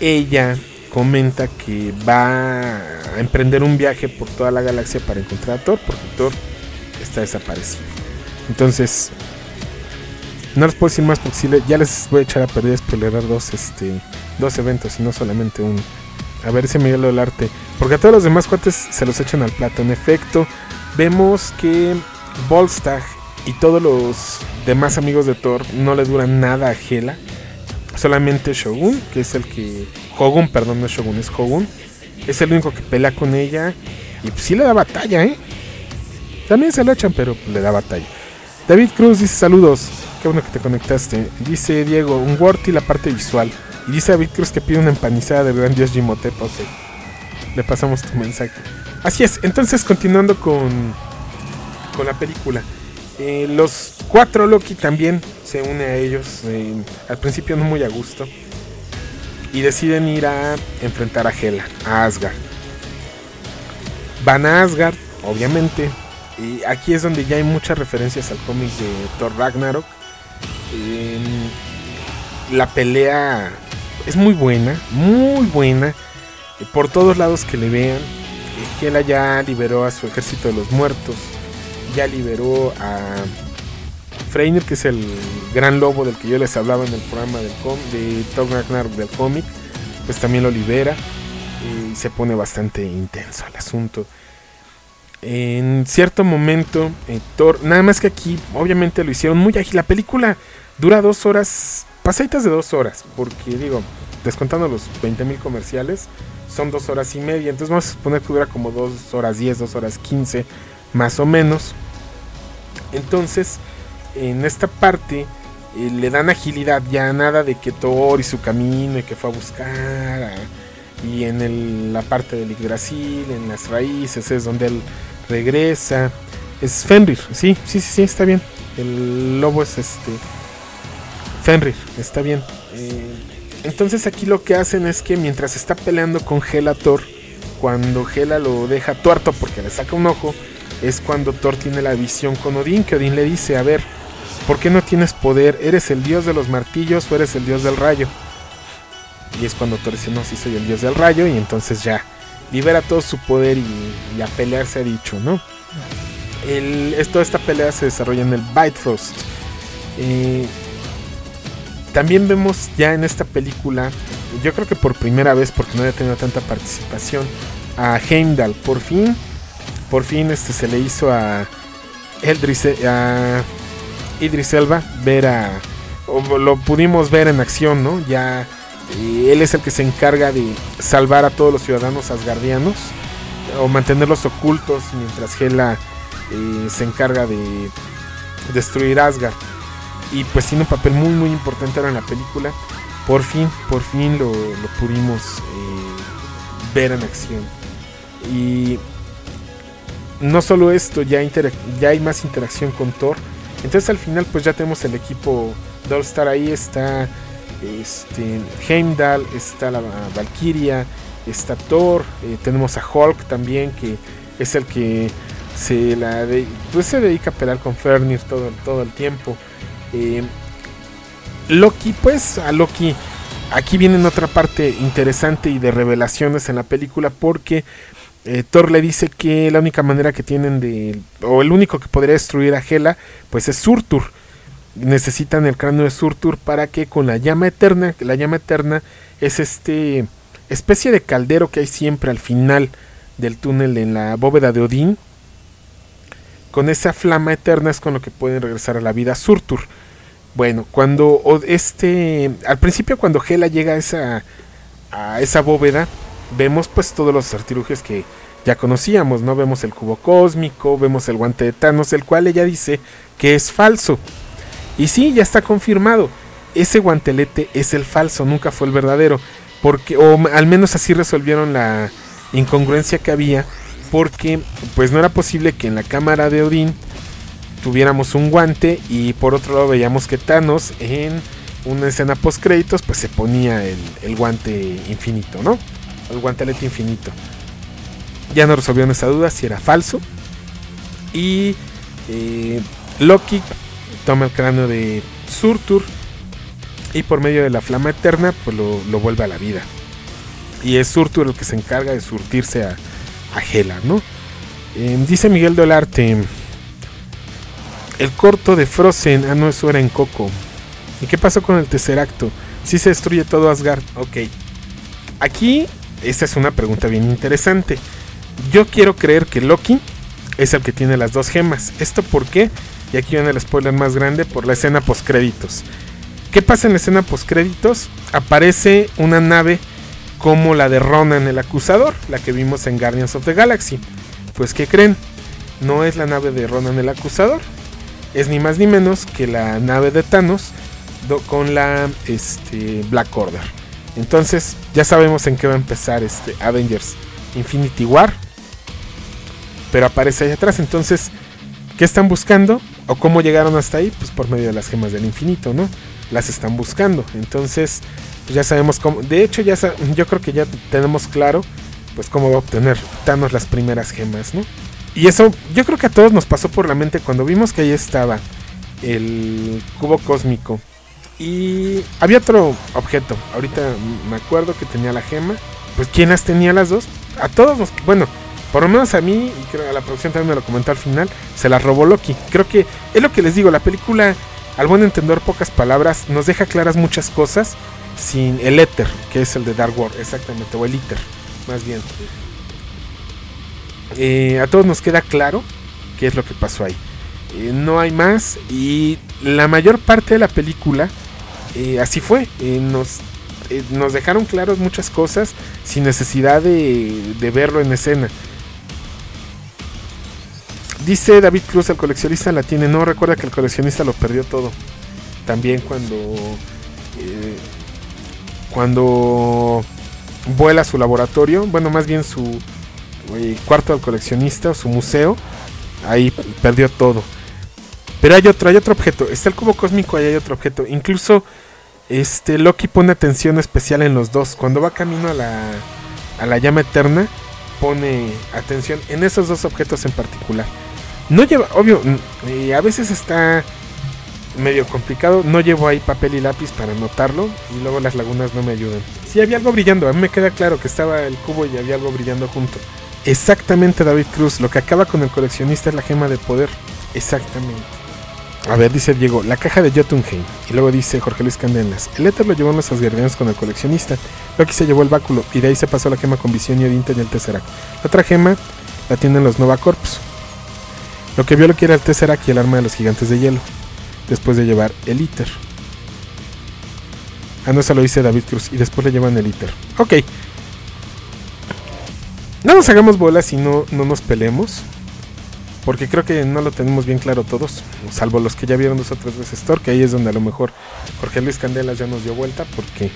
ella comenta que va a emprender un viaje por toda la galaxia para encontrar a Thor, porque Thor está desaparecido. Entonces, no les puedo decir más porque ya les voy a echar a perder spoilerar dos, este, dos eventos y no solamente uno. A ver si Miguel del arte. Porque a todos los demás cuates se los echan al plato. En efecto, vemos que Volstagg y todos los demás amigos de Thor no les duran nada a Hela. Solamente Shogun, que es el que. Hogun, perdón, no es Shogun, es Hogun. Es el único que pelea con ella. Y pues sí le da batalla, ¿eh? También se lo echan, pero le da batalla. David Cruz dice saludos. Qué bueno que te conectaste. Dice Diego, un Word y la parte visual. Y dice David Cruz que pide una empanizada de gran Dios Jimotep. Ok. Le pasamos tu mensaje. Así es. Entonces, continuando con, con la película. Eh, los cuatro Loki también se une a ellos. Eh, al principio no muy a gusto. Y deciden ir a enfrentar a Hela, a Asgard. Van a Asgard, obviamente. Y aquí es donde ya hay muchas referencias al cómic de Thor Ragnarok la pelea es muy buena, muy buena. Por todos lados que le vean. Hela ya liberó a su ejército de los muertos. Ya liberó a Freiner, que es el gran lobo del que yo les hablaba en el programa del de Thor Ragnarok del cómic. Pues también lo libera. Y se pone bastante intenso el asunto. En cierto momento, eh, nada más que aquí, obviamente lo hicieron muy ágil. La película Dura dos horas, pasaditas de dos horas, porque digo, descontando los 20.000 comerciales, son dos horas y media. Entonces vamos a suponer que dura como dos horas 10, dos horas 15, más o menos. Entonces, en esta parte eh, le dan agilidad, ya nada de que Thor y su camino y que fue a buscar. y en la parte del Yggdrasil, en las raíces, es donde él regresa. Es Fenrir, sí, sí, sí, sí, está bien. El lobo es este Fenrir, está bien. Eh, entonces aquí lo que hacen es que mientras está peleando con Hela Thor, cuando Hela lo deja tuerto porque le saca un ojo, es cuando Thor tiene la visión con Odín, que Odín le dice, a ver, ¿por qué no tienes poder? ¿Eres el dios de los martillos o eres el dios del rayo? Y es cuando Thor dice, no, sí soy el dios del rayo, y entonces ya libera todo su poder y, a pelear se ha dicho, ¿no? El, toda esta pelea se desarrolla en el Bifrost. Eh, también vemos ya en esta película, yo creo que por primera vez, porque no había tenido tanta participación, a Heimdall. Por fin, por fin este, se le hizo a, Eldris, a Idris Elba ver a... O lo pudimos ver en acción, ¿no? Ya eh, él es el que se encarga de salvar a todos los ciudadanos asgardianos o mantenerlos ocultos mientras Hela eh, se encarga de destruir Asgard y pues tiene un papel muy muy importante ahora en la película. Por fin, por fin lo, pudimos eh, ver en acción. Y no solo esto, ya, ya hay más interacción con Thor. Entonces al final pues ya tenemos el equipo de Star ahí. Está este, Heimdall, está la Valkyria, está Thor, eh, tenemos a Hulk también que es el que se, la pues se dedica a pelear con Fernir todo, todo el tiempo. Eh, Loki, pues a Loki, aquí viene otra parte interesante y de revelaciones en la película porque eh, Thor le dice que la única manera que tienen de, o el único que podría destruir a Hela, pues es Surtur. Necesitan el cráneo de Surtur para que con la llama eterna, la llama eterna es este especie de caldero que hay siempre al final del túnel en la bóveda de Odín. Con esa flama eterna es con lo que pueden regresar a la vida Surtur. Bueno, cuando este. Al principio, cuando Hela llega a esa, a esa bóveda, vemos pues todos los artilugios que ya conocíamos, ¿no? Vemos el cubo cósmico, vemos el guante de Thanos, el cual ella dice que es falso. Y sí, ya está confirmado. Ese guantelete es el falso, nunca fue el verdadero. Porque, o al menos así resolvieron la incongruencia que había. Porque pues no era posible que en la cámara de Odín tuviéramos un guante y por otro lado veíamos que Thanos en una escena post créditos pues se ponía el, guante infinito, ¿no? El guantelete infinito. Ya no resolvieron esa duda si era falso. Y eh, Loki toma el cráneo de Surtur y por medio de la flama eterna pues lo, vuelve a la vida. Y es Surtur el que se encarga de surtirse a, a Hela, ¿no? Eh, dice Miguel Dolarte, el corto de Frozen, ah no, eso era en Coco. ¿Y qué pasó con el tercer acto? Si se destruye todo Asgard, ok. Aquí, esta es una pregunta bien interesante. Yo quiero creer que Loki es el que tiene las dos gemas. ¿Esto por qué? Y aquí viene el spoiler más grande por la escena postcréditos. ¿Qué pasa en la escena postcréditos? Aparece una nave como la de Ronan el acusador, la que vimos en Guardians of the Galaxy. Pues ¿qué creen? No es la nave de Ronan el acusador, es ni más ni menos que la nave de Thanos con la este, Black Order. Entonces ya sabemos en qué va a empezar este Avengers Infinity War. Pero aparece ahí atrás. Entonces, ¿qué están buscando? ¿O cómo llegaron hasta ahí? Pues por medio de las gemas del infinito, ¿no? Las están buscando. Entonces, pues ya sabemos cómo. De hecho, ya yo creo que ya tenemos claro pues cómo va a obtener Thanos las primeras gemas, ¿no? Y eso yo creo que a todos nos pasó por la mente cuando vimos que ahí estaba el cubo cósmico. Y había otro objeto. Ahorita me acuerdo que tenía la gema. Pues ¿quién las tenía las dos? A todos nos... Bueno, por lo menos a mí, y creo a la producción también me lo comentó al final, se las robó Loki. Creo que es lo que les digo, la película, al buen entender pocas palabras, nos deja claras muchas cosas sin el éter, que es el de Dark World, exactamente, o el éter, más bien. Eh, a todos nos queda claro qué es lo que pasó ahí. Eh, no hay más y la mayor parte de la película eh, así fue. nos, nos dejaron claros muchas cosas sin necesidad de, de verlo en escena. Dice David Cruz, el coleccionista la tiene. No, recuerda que el coleccionista lo perdió todo. También cuando... cuando vuela su laboratorio. Bueno, más bien su, cuarto del coleccionista o su museo, ahí perdió todo. Pero hay otro, hay otro objeto. Está el cubo cósmico, ahí hay otro objeto. Incluso este Loki pone atención especial en los dos. Cuando va camino a la, a la llama eterna, pone atención en esos dos objetos en particular. No lleva, obvio, a veces está medio complicado. No llevo ahí papel y lápiz para anotarlo. Y luego las lagunas no me ayudan. Si había algo brillando. A mí me queda claro que estaba el cubo y había algo brillando junto. Exactamente, David Cruz. Lo que acaba con el coleccionista es la gema de poder. Exactamente. A ver, dice Diego, la caja de Jotunheim. Y luego dice Jorge Luis Candenas. El éter lo llevó en los Asgardianos con el coleccionista. Loki se llevó el báculo y de ahí se pasó la gema con visión y Odín y el Tesseract. La otra gema la tienen los Nova Corps. Lo que vio lo que era el Tesseract y el arma de los gigantes de hielo. Después de llevar el ITER. Ah, no, eso lo dice David Cruz. Y después le llevan el ITER. Ok. No nos hagamos bolas y no, no nos peleemos. Porque creo que no lo tenemos bien claro todos. Salvo los que ya vieron dos o tres veces Thor. Que ahí es donde a lo mejor Jorge Luis Candelas ya nos dio vuelta. Porque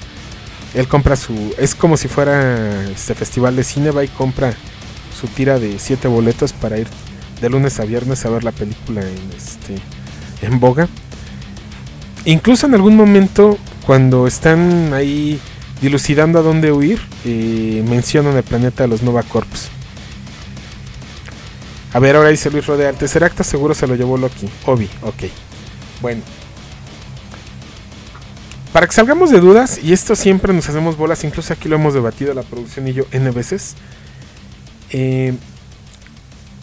él compra su. Es como si fuera este festival de cine. Va y compra su tira de siete boletos para ir de lunes a viernes a ver la película en, este, en boga. Incluso en algún momento, cuando están ahí dilucidando a dónde huir, eh, mencionan el planeta de los Nova Corps. A ver, ahora dice Luis Rodea, el acto seguro se lo llevó Loki. Obi, ok. Bueno. para que salgamos de dudas, y esto siempre nos hacemos bolas, incluso aquí lo hemos debatido la producción y yo N veces. eh,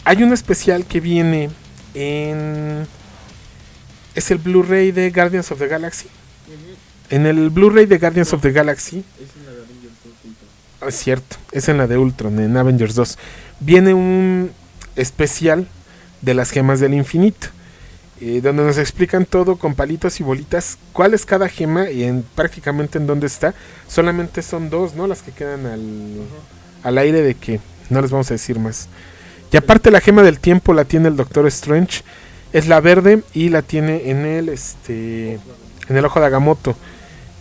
hay un especial que viene en. Es el Blu-ray de Guardians of the Galaxy. En el Blu-ray de Guardians of the Galaxy. Ah, Es cierto, es en la de Ultron, en Avengers 2. Viene un especial de las gemas del infinito. eh, donde nos explican todo con palitos y bolitas. ¿Cuál es cada gema y en prácticamente en dónde está? Solamente son dos, ¿no? Las que quedan al, al aire de que no les vamos a decir más. Y aparte la gema del tiempo la tiene el Doctor Strange. Es la verde y la tiene en el este en el ojo de Agamotto.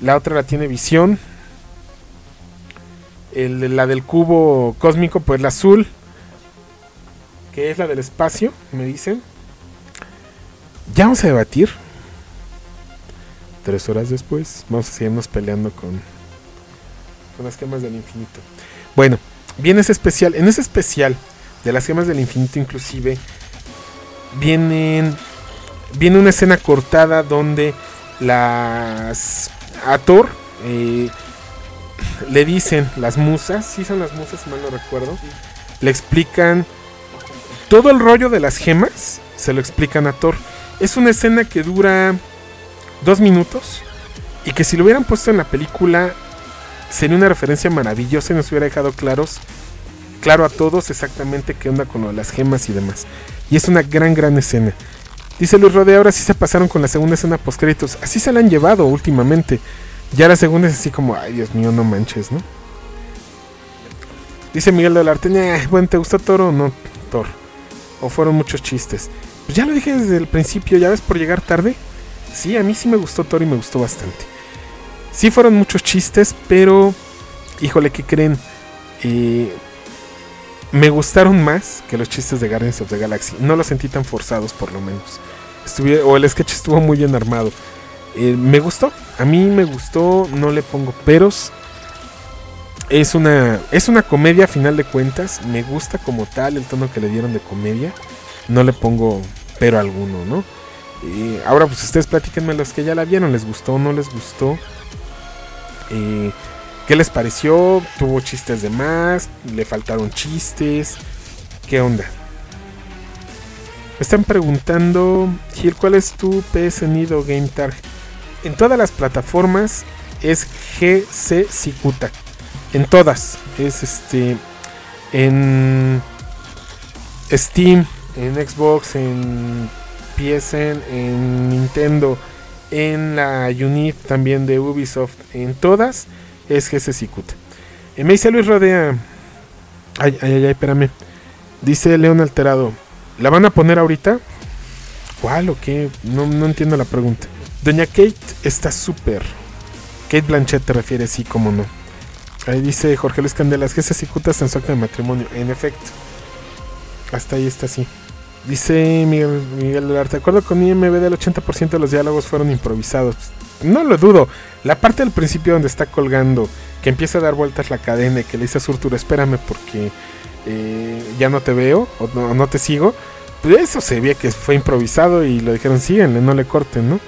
La otra la tiene Visión. El, la del cubo cósmico, pues la azul. Que es la del espacio, me dicen. Ya vamos a debatir. Tres horas después, vamos a seguirnos peleando con, con las gemas del infinito. Bueno, viene ese especial. En ese especial de las gemas del infinito, inclusive, vienen. Viene una escena cortada donde las. A Thor eh, le dicen las musas, sí son las musas, si mal no recuerdo. Le explican todo el rollo de las gemas, se lo explican a Thor. Es una escena que dura dos minutos y que si lo hubieran puesto en la película sería una referencia maravillosa y nos hubiera dejado claros, claro a todos exactamente qué onda con lo de las gemas y demás. Y es una gran, gran escena. Dice Luis Rodea, ahora sí se pasaron con la segunda escena post créditos. Así se la han llevado últimamente. Ya la segunda es así como, ay Dios mío, no manches, ¿no? Dice Miguel de la Arte, bueno, ¿te gustó Thor o no Thor? ¿O fueron muchos chistes? Pues ya lo dije desde el principio, ya ves por llegar tarde. Sí, a mí sí me gustó Thor y me gustó bastante. Sí fueron muchos chistes, pero, híjole, ¿qué creen? Eh, me gustaron más que los chistes de Guardians of the Galaxy. No los sentí tan forzados, por lo menos. Estuvi- o el sketch estuvo muy bien armado. Eh, me gustó, a mí me gustó, no le pongo peros. Es una, es una comedia a final de cuentas. Me gusta como tal el tono que le dieron de comedia. No le pongo pero alguno, ¿no? Eh, ahora pues ustedes platíquenme los que ya la vieron. ¿Les gustó o no les gustó? Eh, ¿Qué les pareció? ¿Tuvo chistes de más? ¿Le faltaron chistes? ¿Qué onda? Me están preguntando, Gil, ¿cuál es tu PSN o Game? En todas las plataformas es GC Cicuta. En todas. Es este. En Steam, en Xbox, en PSN, en Nintendo, en la Unit también de Ubisoft. En todas es GC Cicuta. Eh, me dice Luis Rodea. Ay, ay, ay, espérame. Dice León Alterado. ¿La van a poner ahorita? ¿Cuál o qué? No, entiendo la pregunta. Doña Kate está súper. Kate Blanchett te refieres, sí, como no. Ahí dice Jorge Luis Candelas, que se cicutas en su acta de matrimonio. En efecto. Hasta ahí está así. Dice Miguel, Miguel de acuerdo con IMB del 80% de los diálogos fueron improvisados. No lo dudo. La parte del principio donde está colgando, que empieza a dar vueltas la cadena y que le dice a Surtur, espérame porque eh, ya no te veo o no, no te sigo. Pues eso se veía que fue improvisado y lo dijeron, síganle, no le corten, ¿no?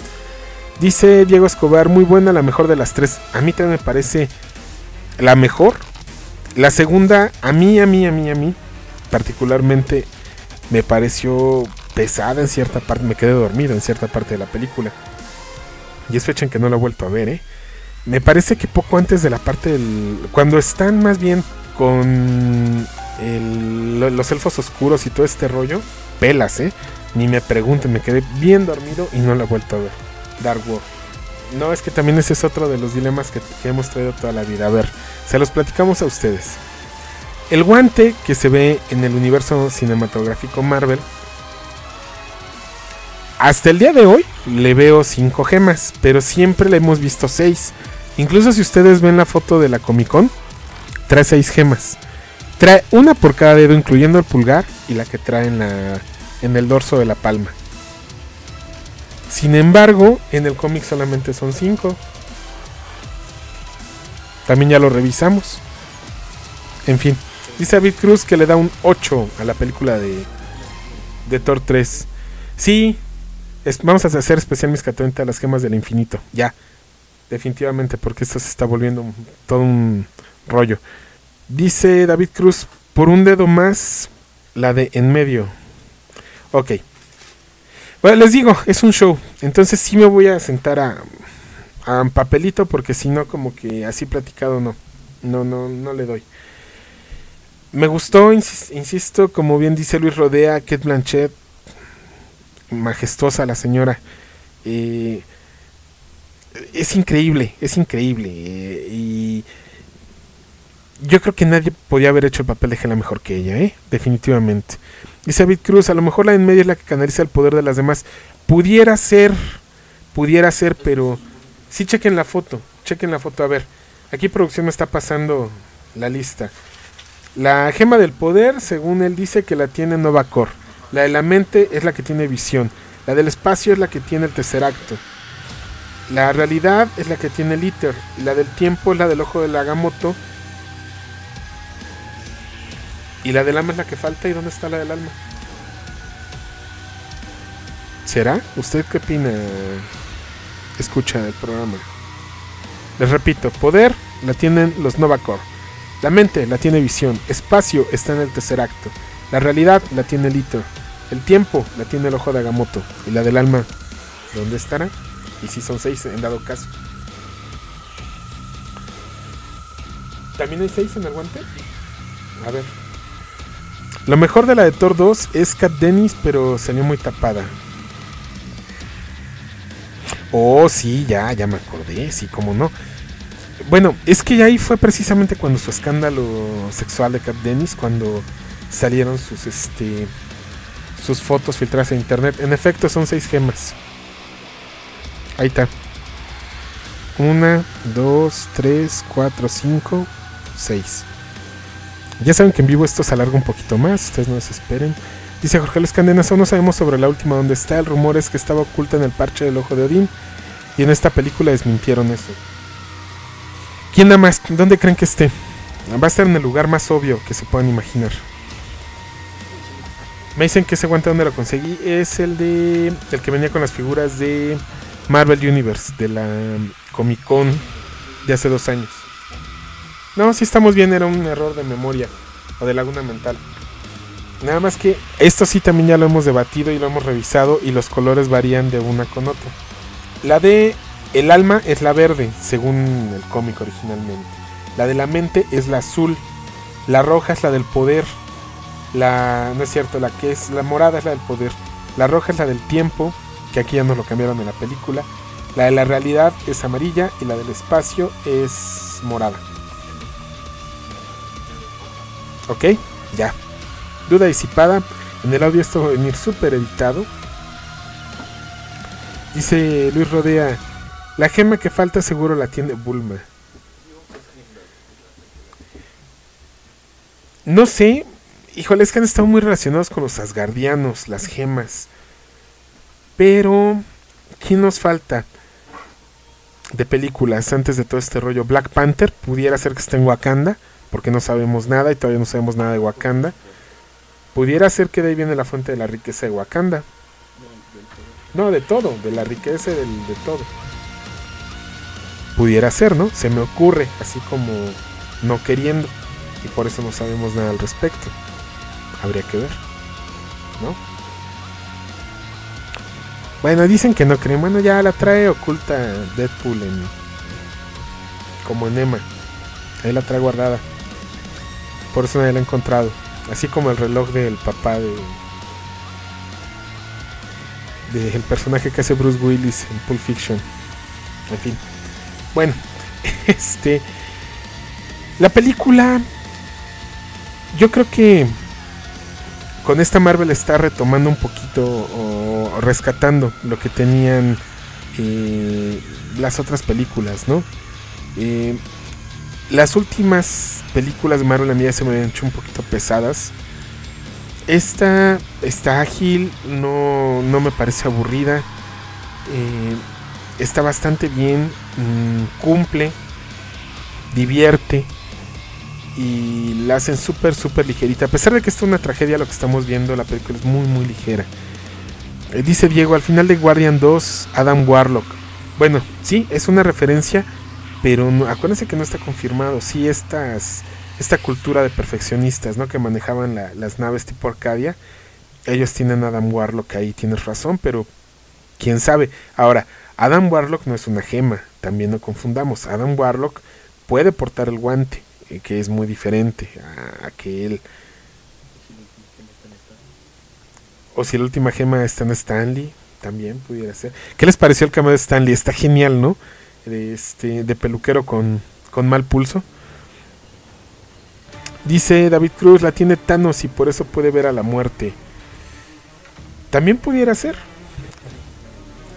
Dice Diego Escobar, muy buena, la mejor de las tres. A mí también me parece la mejor. La segunda, a mí, a mí, a mí, a mí, particularmente me pareció pesada en cierta parte. Me quedé dormido en cierta parte de la película. Y es fecha en que no la he vuelto a ver, ¿eh? Me parece que poco antes de la parte del. Cuando están más bien con los elfos oscuros y todo este rollo, pelas, ¿eh? Ni me pregunten, me quedé bien dormido y no la he vuelto a ver. Dark World. No, es que también ese es otro de los dilemas que, hemos traído toda la vida. A ver, se los platicamos a ustedes. El guante que se ve en el universo cinematográfico Marvel. Hasta el día de hoy le veo 5 gemas, pero siempre le hemos visto 6. Incluso si ustedes ven la foto de la Comic Con, trae 6 gemas. Trae una por cada dedo, incluyendo el pulgar y la que trae en, la, en el dorso de la palma. Sin embargo, en el cómic solamente son 5. También ya lo revisamos. En fin, dice David Cruz que le da un 8 a la película de, de Thor 3. Sí, vamos a hacer especial mis 40 las gemas del infinito. Ya. definitivamente, porque esto se está volviendo todo un rollo. Dice David Cruz, por un dedo más, la de en medio. Ok. Bueno, les digo, es un show. Entonces sí me voy a sentar a, a papelito porque si no, como que así platicado no. No, no, no le doy. Me gustó, insisto, como bien dice Luis Rodea, Kate Blanchett, majestuosa la señora. Eh, es increíble, es increíble. Eh, y yo creo que nadie podía haber hecho el papel de Hela mejor que ella, ¿eh? definitivamente. Dice David Cruz, a lo mejor la en medio es la que canaliza el poder de las demás. Pudiera ser, pudiera ser, pero sí chequen la foto, chequen la foto. A ver, aquí producción me está pasando la lista. La gema del poder, según él dice que la tiene Nova Core. La de la mente es la que tiene visión. La del espacio es la que tiene el tercer acto. La realidad es la que tiene el ITER. Y la del tiempo es la del ojo de la Agamotto. Y la del alma es la que falta. ¿Y dónde está la del alma? ¿Será? ¿Usted qué opina? Escucha el programa. Les repito, poder la tienen los Core. La mente la tiene visión. Espacio está en el tercer acto. La realidad la tiene el ITER. El tiempo la tiene el ojo de Agamotto. Y la del alma, ¿dónde estará? Y si son seis en dado caso. ¿También hay seis en el guante? A ver. Lo mejor de la de Thor 2 es Kat Dennis, pero salió muy tapada. Oh, sí, ya, ya me acordé, sí, cómo no. Bueno, es que ahí fue precisamente cuando su escándalo sexual de Kat Dennis, cuando salieron sus este sus fotos filtradas en internet. En efecto, son seis gemas. Ahí está. Una, dos, tres, cuatro, cinco, seis. Ya saben que en vivo esto se alarga un poquito más, ustedes no desesperen. Dice Jorge Luis Candenas, aún no sabemos sobre la última donde está. El rumor es que estaba oculta en el parche del ojo de Odín. Y en esta película desmintieron eso. ¿Quién da más? ¿Dónde creen que esté? Va a estar en el lugar más obvio que se puedan imaginar. Me dicen que ese guante donde lo conseguí es el de. el que venía con las figuras de Marvel Universe de la Comic Con de hace dos años. No, si estamos bien, era un error de memoria o de laguna mental. Nada más que esto sí también ya lo hemos debatido y lo hemos revisado y los colores varían de una con otra. La de el alma es la verde, según el cómic originalmente. La de la mente es la azul. La roja es la del poder. La no es cierto, la que es la morada es la del poder. La roja es la del tiempo que aquí ya nos lo cambiaron en la película. La de la realidad es amarilla y la del espacio es morada. Ok, ya. Duda disipada. En el audio esto va a venir súper editado. Dice Luis Rodea. La gema que falta seguro la tiene Bulma. No sé. Híjole, es que han estado muy relacionados con los asgardianos, las gemas. Pero, ¿quién nos falta de películas antes de todo este rollo? Black Panther pudiera ser que esté en Wakanda, porque no sabemos nada y todavía no sabemos nada de Wakanda. Pudiera ser que de ahí viene la fuente de la riqueza de Wakanda. No, de todo, de la riqueza de todo. Pudiera ser, ¿no? Se me ocurre, así como no queriendo. Y por eso no sabemos nada al respecto. Habría que ver, ¿no? Bueno, dicen que no creen. Bueno, ya la trae oculta Deadpool en. Como en Emma. Ahí la trae guardada. Por eso nadie la ha encontrado. Así como el reloj del papá de. De el personaje que hace Bruce Willis en Pulp Fiction. En fin. Bueno, este. La película. Yo creo que con esta Marvel está retomando un poquito o rescatando lo que tenían eh, las otras películas, ¿no? Eh, las últimas películas de Marvel a mí ya se me habían hecho un poquito pesadas. Esta está ágil, no, no me parece aburrida. Eh, está bastante bien, mm, cumple, divierte y la hacen súper, súper ligerita. A pesar de que esto es una tragedia, lo que estamos viendo, la película es muy, muy ligera. Eh, dice Diego, al final de Guardian 2, Adam Warlock. Bueno, sí, es una referencia, pero no, acuérdense que no está confirmado. Sí, estas, esta cultura de perfeccionistas, ¿no? Que manejaban la- las naves tipo Arcadia. Ellos tienen a Adam Warlock ahí, tienes razón, pero quién sabe. Ahora, Adam Warlock no es una gema, también no confundamos. Adam Warlock puede portar el guante, eh, que es muy diferente a, a que él. O si la última gema está en Stanley, también pudiera ser. ¿Qué les pareció el cameo de Stanley? Está genial, ¿no? De, este, de peluquero con, con mal pulso. Dice David Cruz, la tiene Thanos y por eso puede ver a la muerte. También pudiera ser.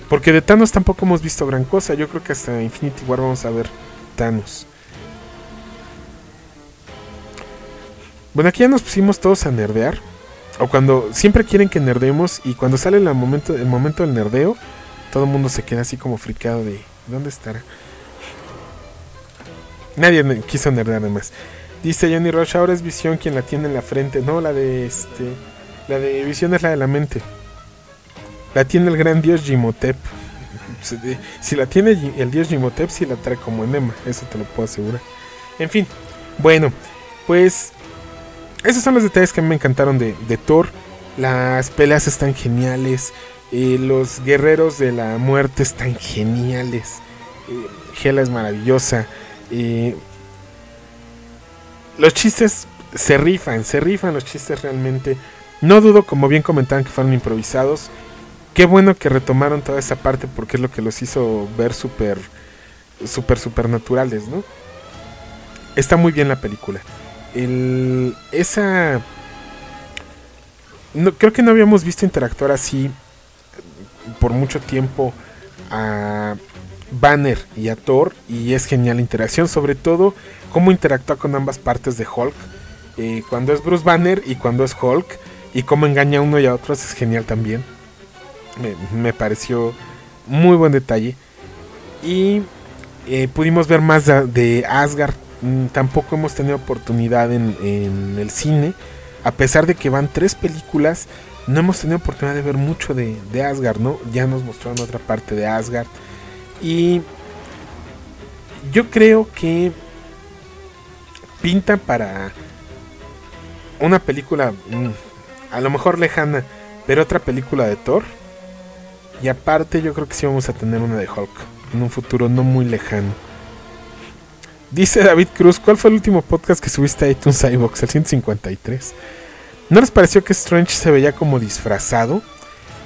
Porque de Thanos tampoco hemos visto gran cosa. Yo creo que hasta Infinity War vamos a ver Thanos. Bueno, aquí ya nos pusimos todos a nerdear. O cuando siempre quieren que nerdemos y cuando sale el momento, el momento del nerdeo, todo el mundo se queda así como fricado de ¿dónde estará? Nadie quiso nerdear además. Dice Johnny Rush, ahora es Visión quien la tiene en la frente. No, la de este. La de Visión es la de la mente. La tiene el gran dios Jimotep. Si- la tiene el dios Jimotep, si la trae como enema. Eso te lo puedo asegurar. En fin. Bueno, pues. Esos son los detalles que me encantaron de, de Thor. Las peleas están geniales. Eh, los guerreros de la muerte están geniales. eh, Hela es maravillosa. los chistes se rifan, se rifan los chistes realmente. No dudo, como bien comentaban, que fueron improvisados. Qué bueno que retomaron toda esa parte porque es lo que los hizo ver súper, súper, súper naturales, ¿no? Está muy bien la película. El, esa... No, creo que no habíamos visto interactuar así por mucho tiempo a Banner y a Thor y es genial la interacción, sobre todo cómo interactúa con ambas partes de Hulk, eh, cuando es Bruce Banner y cuando es Hulk y cómo engaña a uno y a otro es genial también. Me, pareció muy buen detalle y eh, pudimos ver más de, Asgard. Mm, Tampoco hemos tenido oportunidad en el cine, a pesar de que van tres películas. No hemos tenido oportunidad de ver mucho de, de Asgard, ¿no? Ya nos mostraron otra parte de Asgard. Y yo creo que pinta para una película mm, a lo mejor lejana, pero otra película de Thor. Y aparte yo creo que sí vamos a tener una de Hulk en un futuro no muy lejano. Dice David Cruz, ¿cuál fue el último podcast que subiste a iTunes iVox? El 153. ¿No les pareció que Strange se veía como disfrazado?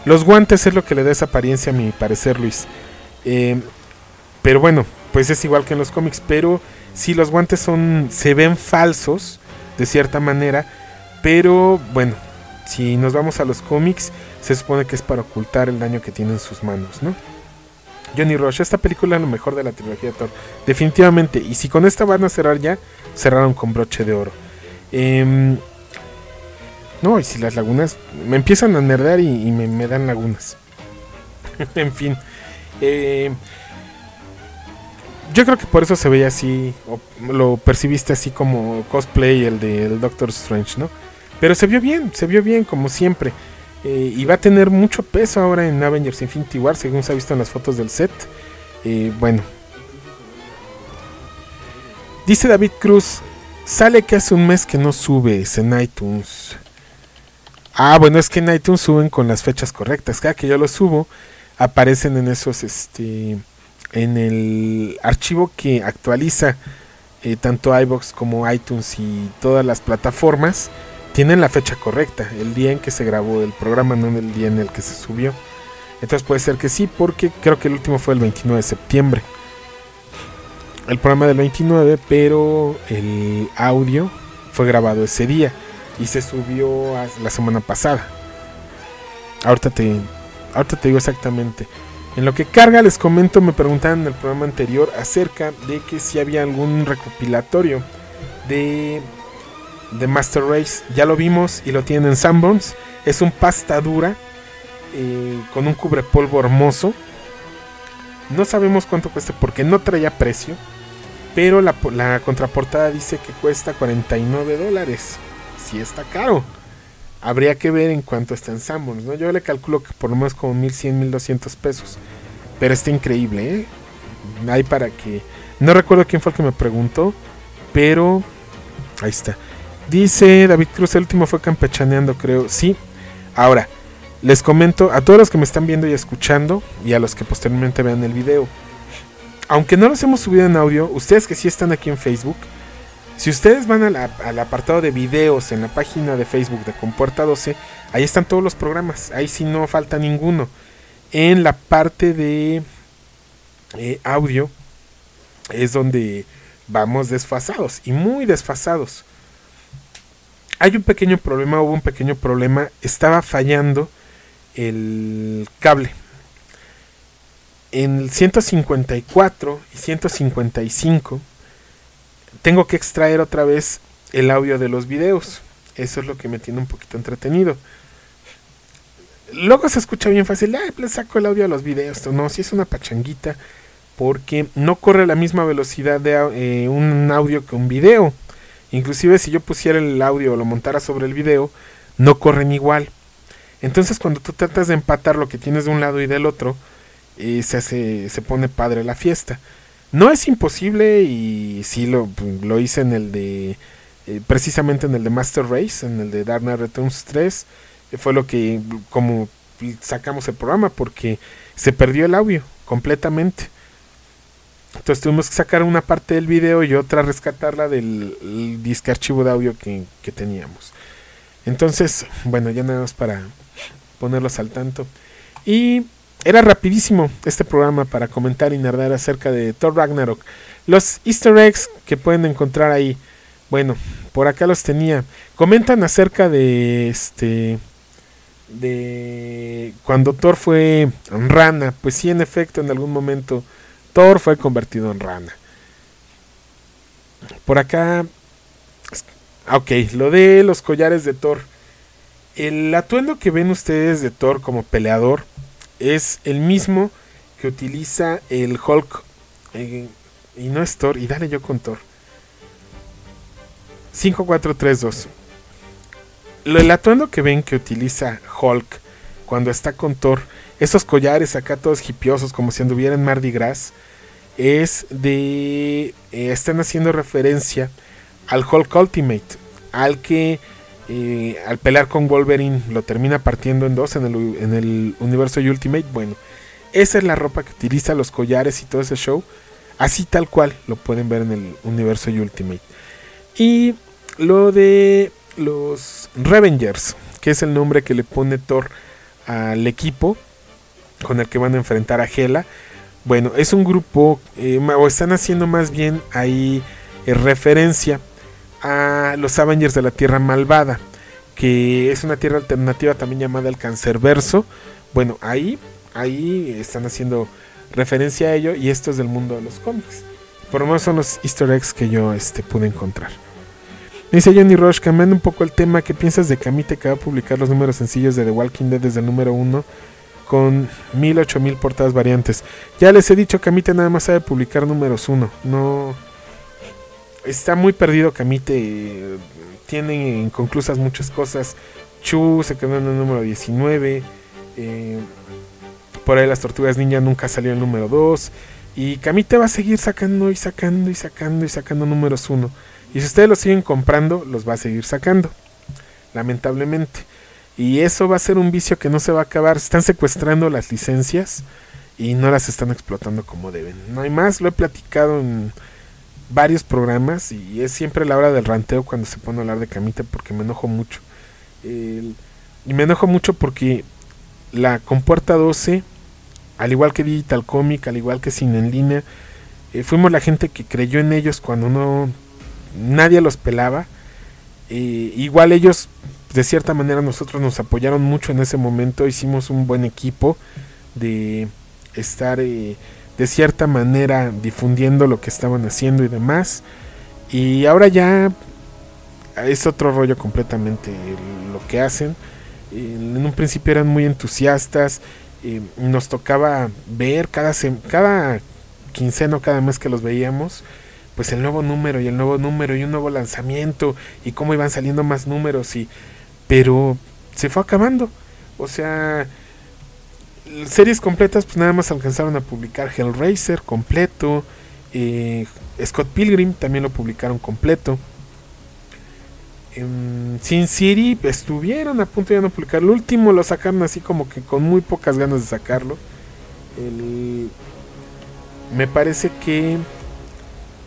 Los guantes es lo que le da esa apariencia a mi parecer, Luis. Eh, pero bueno, pues es igual que en los cómics. Pero sí, los guantes son. se ven falsos, de cierta manera. Pero bueno, si nos vamos a los cómics, se supone que es para ocultar el daño que tiene en sus manos, ¿no? Johnny Rush, esta película es lo mejor de la trilogía de Thor. Definitivamente. Y si con esta van a cerrar ya, cerraron con broche de oro. Em, no, y si las lagunas me empiezan a nerdear y, me, dan lagunas. en fin. Eh, yo creo que por eso se veía así, o lo percibiste así como cosplay el del Doctor Strange, ¿no? Pero se vio bien, se vio bien como siempre. Eh, y va a tener mucho peso ahora en Avengers Infinity War, según se ha visto en las fotos del set. Eh, bueno. Dice David Cruz, sale que hace un mes que no subes en iTunes. Ah, bueno, es que en iTunes suben con las fechas correctas. Cada que yo lo subo, aparecen en esos, este, en el archivo que actualiza eh, tanto iBox como iTunes y todas las plataformas. Tienen la fecha correcta, el día en que se grabó el programa, no el día en el que se subió. Entonces puede ser que sí, porque creo que el último fue el 29 de septiembre. El programa del 29, pero el audio fue grabado ese día y se subió la semana pasada. Ahorita te, digo exactamente. En lo que carga les comento, me preguntaban en el programa anterior acerca de que si había algún recopilatorio de, de Master Race. Ya lo vimos y lo tienen en Sanborns. Es un pasta dura eh, con un cubrepolvo hermoso. No sabemos cuánto cuesta porque no traía precio. Pero la contraportada dice que cuesta 49 dólares. Si está caro. Habría que ver en cuánto está en Sanborns. ¿no? Yo le calculo que por lo menos como 1100, 1200 pesos. Pero está increíble, ¿eh? Hay para que... No recuerdo quién fue el que me preguntó, pero... Ahí está. Dice David Cruz, el último fue campechaneando, creo. Sí. Ahora, les comento a todos los que me están viendo y escuchando y a los que posteriormente vean el video. Aunque no los hemos subido en audio, ustedes que sí están aquí en Facebook, si ustedes van al apartado de videos en la página de Facebook de Compuerta 12, ahí están todos los programas. Ahí sí no falta ninguno. En la parte de eh, audio es donde vamos desfasados y muy desfasados. Hay un pequeño problema, hubo un pequeño problema, estaba fallando el cable. En el 154 y 155 tengo que extraer otra vez el audio de los videos. Eso es lo que me tiene un poquito entretenido. Luego se escucha bien fácil, ah, le saco el audio a los videos. No, si es una pachanguita porque no corre la misma velocidad de eh, un audio que un video. Inclusive si yo pusiera el audio o lo montara sobre el video, no corren igual. Entonces cuando tú tratas de empatar lo que tienes de un lado y del otro, eh, se, hace, se pone padre la fiesta. No es imposible y sí lo, lo hice en el de, eh, precisamente en el de Master Race, en el de Dark Returns 3, fue lo que como sacamos el programa porque se perdió el audio completamente. Entonces tuvimos que sacar una parte del video y otra rescatarla del disque archivo de audio que, teníamos. Entonces, bueno, ya nada más para ponerlos al tanto. Y era rapidísimo este programa para comentar y nerdar acerca de Thor Ragnarok. Los easter eggs que pueden encontrar ahí. Bueno, por acá los tenía. Comentan acerca de este de cuando Thor fue rana, pues sí en efecto en algún momento Thor fue convertido en rana. Por acá. Ok, lo de los collares de Thor. El atuendo que ven ustedes de Thor como peleador es el mismo que utiliza el Hulk. Eh, y no es Thor, y dale yo con Thor. 5432. El atuendo que ven que utiliza Hulk cuando está con Thor, esos collares acá todos hipiosos como si anduviera en Mardi Gras, es de... Eh, están haciendo referencia al Hulk Ultimate, al que al pelear con Wolverine lo termina partiendo en dos en el, en el universo Ultimate. Bueno, esa es la ropa que utiliza, los collares y todo ese show. Así tal cual lo pueden ver en el universo Ultimate. Y lo de los Revengers, que es el nombre que le pone Thor al equipo con el que van a enfrentar a Hela. Bueno, es un grupo, eh, o están haciendo más bien ahí eh, referencia a los Avengers de la Tierra Malvada, que es una tierra alternativa también llamada el Cancerverso. Bueno, ahí, ahí están haciendo referencia a ello y esto es del mundo de los cómics. Por lo menos son los easter eggs que yo este, pude encontrar. Dice Johnny Rush, cambiando un poco el tema, ¿qué piensas de Camite que va a publicar los números sencillos de The Walking Dead desde el número 1? con mil, ocho mil portadas variantes. Ya les he dicho, Camite nada más sabe publicar números uno. No. Está muy perdido Camite. Tiene inconclusas muchas cosas. Chu se quedó en el número 19. Eh, por ahí las tortugas ninja nunca salió el número 2. Y Camite va a seguir sacando y sacando y sacando y sacando números 1. Y si ustedes los siguen comprando, los va a seguir sacando. Lamentablemente. Y eso va a ser un vicio que no se va a acabar. Están secuestrando las licencias y no las están explotando como deben. No hay más, lo he platicado en varios programas y es siempre la hora del ranteo cuando se pone a hablar de camita porque me enojo mucho. y me enojo mucho porque la compuerta 12, al igual que Digital Comic, al igual que Cine en línea, eh, fuimos la gente que creyó en ellos cuando no nadie los pelaba. igual ellos de cierta manera nosotros nos apoyaron mucho en ese momento, hicimos un buen equipo de estar eh, de cierta manera difundiendo lo que estaban haciendo y demás. Y ahora ya es otro rollo completamente lo que hacen. En un principio eran muy entusiastas, nos tocaba ver cada, cada quincena cada mes que los veíamos, pues el nuevo número y el nuevo número y un nuevo lanzamiento y cómo iban saliendo más números y pero se fue acabando. O sea, series completas, pues nada más alcanzaron a publicar Hellraiser completo. eh, Scott Pilgrim también lo publicaron completo. En Sin City estuvieron a punto de no publicar. El último lo sacaron así como que con muy pocas ganas de sacarlo. El- me parece que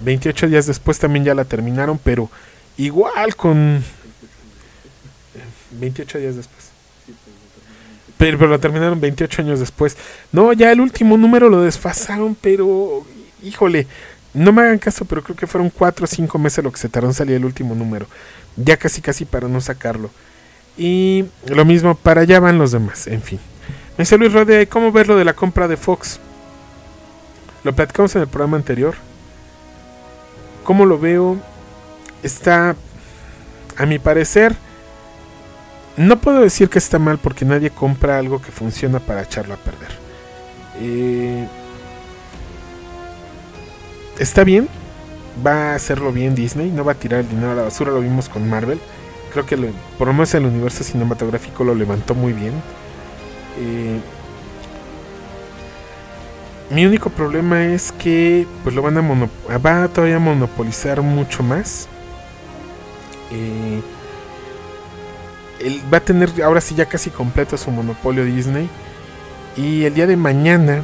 28 días después también ya la terminaron, pero igual con 28 días después. Pero, la terminaron 28 años después. No, ya el último número lo desfasaron, pero híjole, no me hagan caso, pero creo que fueron 4 o 5 meses lo que se tardó en salir el último número. Ya casi casi para no sacarlo. Y lo mismo, para allá van los demás, en fin. Me dice Luis Rodea, ¿y cómo ver lo de la compra de Fox? Lo platicamos en el programa anterior. ¿Cómo lo veo? Está, a mi parecer, no puedo decir que está mal porque nadie compra algo que funciona para echarlo a perder. Eh, está bien, va a hacerlo bien Disney, no va a tirar el dinero a la basura, lo vimos con Marvel. Creo que por lo menos el universo cinematográfico lo levantó muy bien. Eh, mi único problema es que pues lo van a va a todavía monopolizar mucho más. Eh, él va a tener ahora sí ya casi completo su monopolio Disney. Y el día de mañana,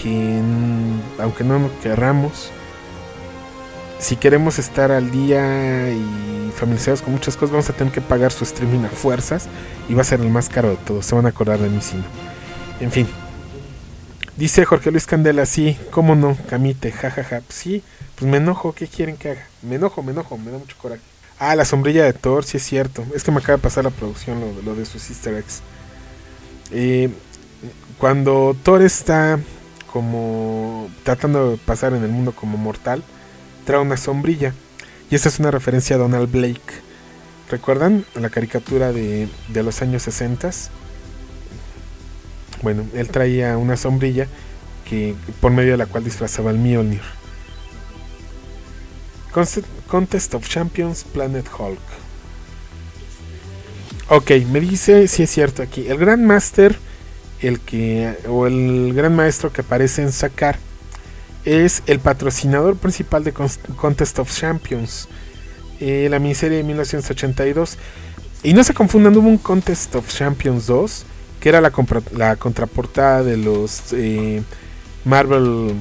que aunque no nos querramos, si queremos estar al día y familiarizados con muchas cosas, vamos a tener que pagar su streaming a fuerzas y va a ser el más caro de todos. Se van a acordar de mí si. En fin. Dice Jorge Luis Candela, sí, cómo no, Camite, jajaja. Sí, pues me enojo, ¿qué quieren que haga? Me enojo, me enojo, me da mucho coraje. Ah, la sombrilla de Thor, sí es cierto. Es que me acaba de pasar la producción lo, de sus easter eggs. Eh, cuando Thor está como tratando de pasar en el mundo como mortal, trae una sombrilla. Y esta es una referencia a Donald Blake. ¿Recuerdan la caricatura de, de los años 60? Bueno, él traía una sombrilla que por medio de la cual disfrazaba al Mjolnir. Contest of Champions Planet Hulk. Ok, me dice si es cierto aquí. El Grand Master, el que o el Gran Maestro que aparece en Sakar, es el patrocinador principal de Contest of Champions, eh, la miniserie de 1982. Y no se confundan, hubo un Contest of Champions 2, que era la contraportada de los eh, Marvel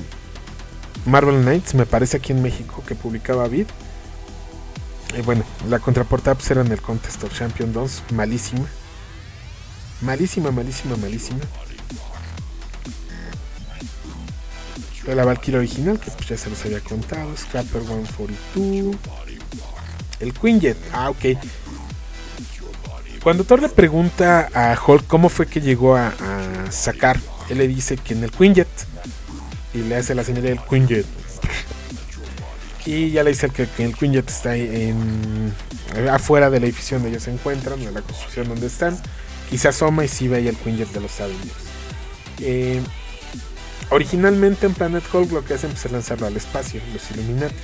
Marvel Knights, me parece aquí en México, que publicaba Vid. Y bueno, la contraportada pues, era en el Contest of Champions 2, malísima. Malísima, malísima, malísima. La Valkyrie original, que pues ya se los había contado. Scrapper 142. El Quinjet. Ah, ok. Cuando Thor le pregunta a Hulk cómo fue que llegó a, a sacar, él le dice que en el Quinjet. Y le hace la señal del Quinjet. Y ya le dice que, el Quinjet está ahí en, afuera del edificio donde ellos se encuentran, de la construcción donde están. Y se asoma y sí ve ahí el Quinjet de los Avengers. Eh, originalmente en Planet Hulk lo que hacen pues, es lanzarlo al espacio, los Illuminati.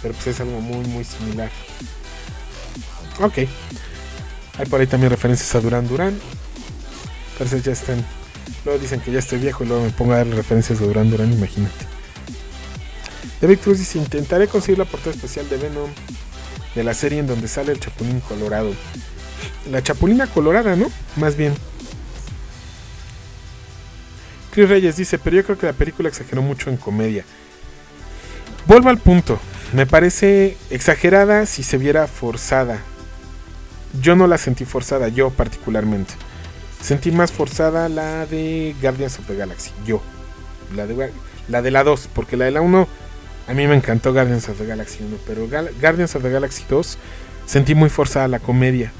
Pero pues es algo muy muy similar. Ok. Hay por ahí también referencias a Duran Duran. Entonces ya están. Luego dicen que ya estoy viejo y luego me pongo a dar referencias de Duran Duran, imagínate. David Cruz dice, intentaré conseguir la portada especial de Venom de la serie en donde sale el Chapulín Colorado. La Chapulina Colorada, ¿no? Más bien. Chris Reyes dice, pero yo creo que la película exageró mucho en comedia. Vuelvo al punto. Me parece exagerada si se viera forzada. Yo no la sentí forzada, yo particularmente. Sentí más forzada la de Guardians of the Galaxy, yo. La de la, de la 2, porque la de la 1 a mí me encantó Guardians of the Galaxy 1, pero Guardians of the Galaxy 2 sentí muy forzada la comedia.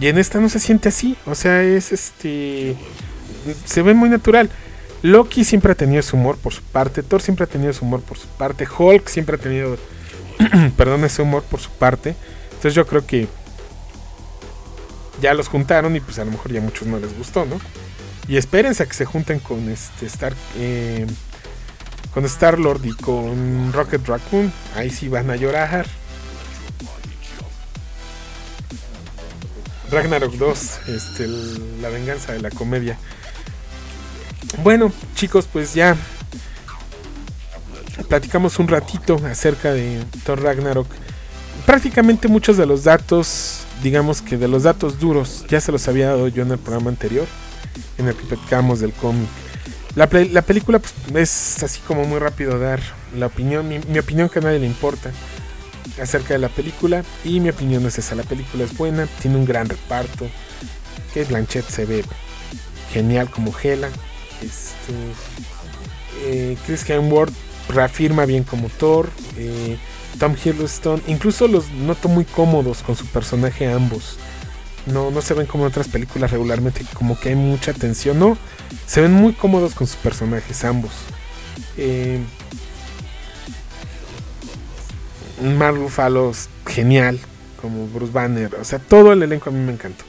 Y en esta no se siente así, o sea, es este se ve muy natural. Loki siempre ha tenido su humor por su parte, Thor siempre ha tenido su humor por su parte, Hulk siempre ha tenido perdón, ese humor por su parte. Entonces yo creo que ya los juntaron y pues a lo mejor ya a muchos no les gustó, ¿no? Y espérense a que se junten con este Star eh, con Star Lord y con Rocket Raccoon. Ahí sí van a llorar. Ragnarok 2, este, la venganza de la comedia. Bueno, chicos, pues ya platicamos un ratito acerca de Thor Ragnarok. Prácticamente muchos de los datos, digamos que de los datos duros, ya se los había dado yo en el programa anterior, en el que platicamos del cómic. La, película pues, es así como muy rápido dar la opinión, mi, opinión que a nadie le importa acerca de la película y mi opinión es esa, la película es buena, tiene un gran reparto, que Blanchett se ve genial como Hela, este, eh, Chris Hemsworth reafirma bien como Thor, eh, Tom Hiddleston, incluso los noto muy cómodos con su personaje ambos. No, no se ven como en otras películas regularmente, como que hay mucha tensión. No, se ven muy cómodos con sus personajes ambos. Eh, Mark genial, como Bruce Banner. O sea, todo el elenco a mí me encantó.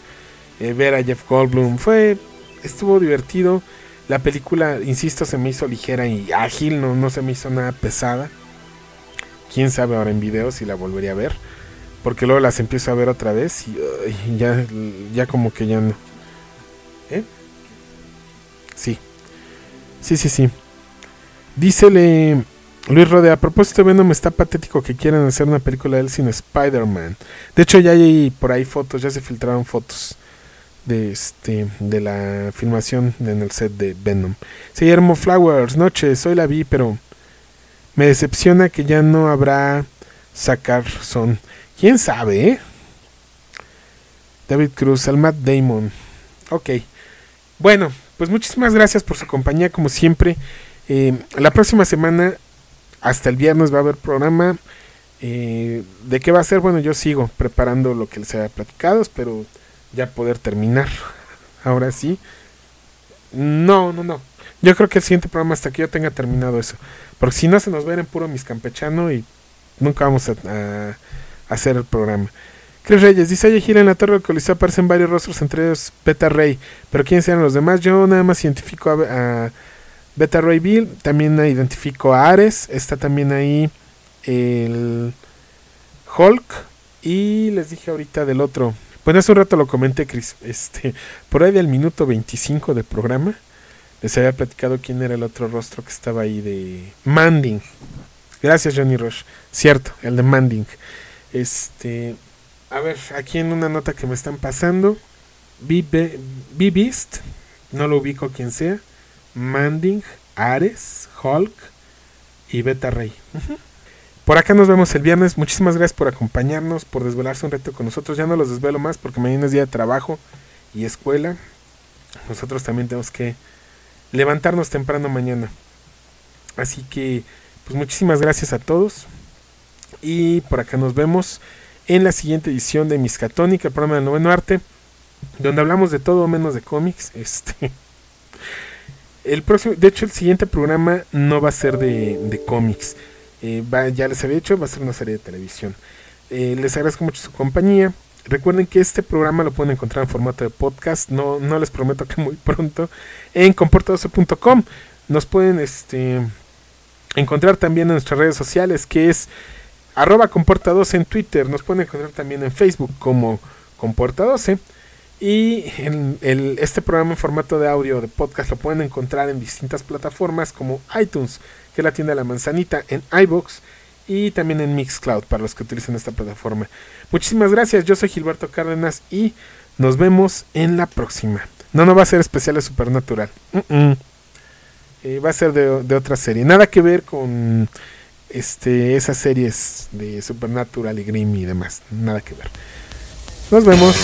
Eh, ver a Jeff Goldblum fue. Estuvo divertido. La película, insisto, se me hizo ligera y ágil, no, no se me hizo nada pesada. Quién sabe ahora en video si la volvería a ver. Porque luego las empiezo a ver otra vez y, ya, ya como que ya no. ¿Eh? Sí. Sí, sí, sí. Dícele Luis Rodea, a propósito de Venom, está patético que quieran hacer una película de él sin Spider-Man. De hecho, ya hay por ahí fotos, ya se filtraron fotos de este de la filmación en el set de Venom. Guillermo Flowers, noches, hoy la vi, pero me decepciona que ya no habrá sacar son. ¿Quién sabe, eh? David Cruz, al Matt Damon. Ok. Bueno, pues muchísimas gracias por su compañía, como siempre. Eh, la próxima semana hasta el viernes va a haber programa. Eh, ¿De qué va a ser? Bueno, yo sigo preparando lo que les haya platicado, espero ya poder terminar. Ahora sí. No, no, no. Yo creo que el siguiente programa hasta que yo tenga terminado eso. Porque si no se nos va en puro mis campechano y nunca vamos a, hacer el programa. Chris Reyes dice, oye, gira en la torre del Coliseo aparecen varios rostros, entre ellos Beta Rey. Pero ¿quiénes sean los demás? Yo nada más identifico a Beta Ray Bill, también identifico a Ares, está también ahí el Hulk y les dije ahorita del otro. Pues hace un rato lo comenté, Chris. Este, por ahí del minuto 25 del programa les había platicado quién era el otro rostro que estaba ahí de Manding. Gracias, Johnny Rush. Cierto, el de Manding. Este, a ver, aquí en una nota que me están pasando, B-Beast, no lo ubico quien sea. Manding, Ares, Hulk y Beta Rey. Por acá nos vemos el viernes. Muchísimas gracias por acompañarnos, por desvelarse un reto con nosotros. Ya no los desvelo más porque mañana es día de trabajo y escuela. Nosotros también tenemos que levantarnos temprano mañana. Así que, pues muchísimas gracias a todos. Y por acá nos vemos en la siguiente edición de Miscatónica, el programa del noveno arte, donde hablamos de todo menos de cómics. Este. El próximo, de hecho, el siguiente programa no va a ser de, cómics. Eh, ya les había dicho, va a ser una serie de televisión. Eh, les agradezco mucho su compañía. Recuerden que este programa lo pueden encontrar en formato de podcast. No, no les prometo que muy pronto. En comportadoce.com. Nos pueden este, encontrar también en nuestras redes sociales, que es arroba comporta12 en Twitter. Nos pueden encontrar también en Facebook como comporta12. Y el, este programa en formato de audio de podcast lo pueden encontrar en distintas plataformas como iTunes, que es la tienda de la manzanita, en iBox y también en Mixcloud para los que utilizan esta plataforma. Muchísimas gracias, yo soy Gilberto Cárdenas y nos vemos en la próxima. No, no va a ser especial de Supernatural. Eh, va a ser de, de, otra serie. Nada que ver con este, esas series de Supernatural y Grimm y demás. Nada que ver. Nos vemos.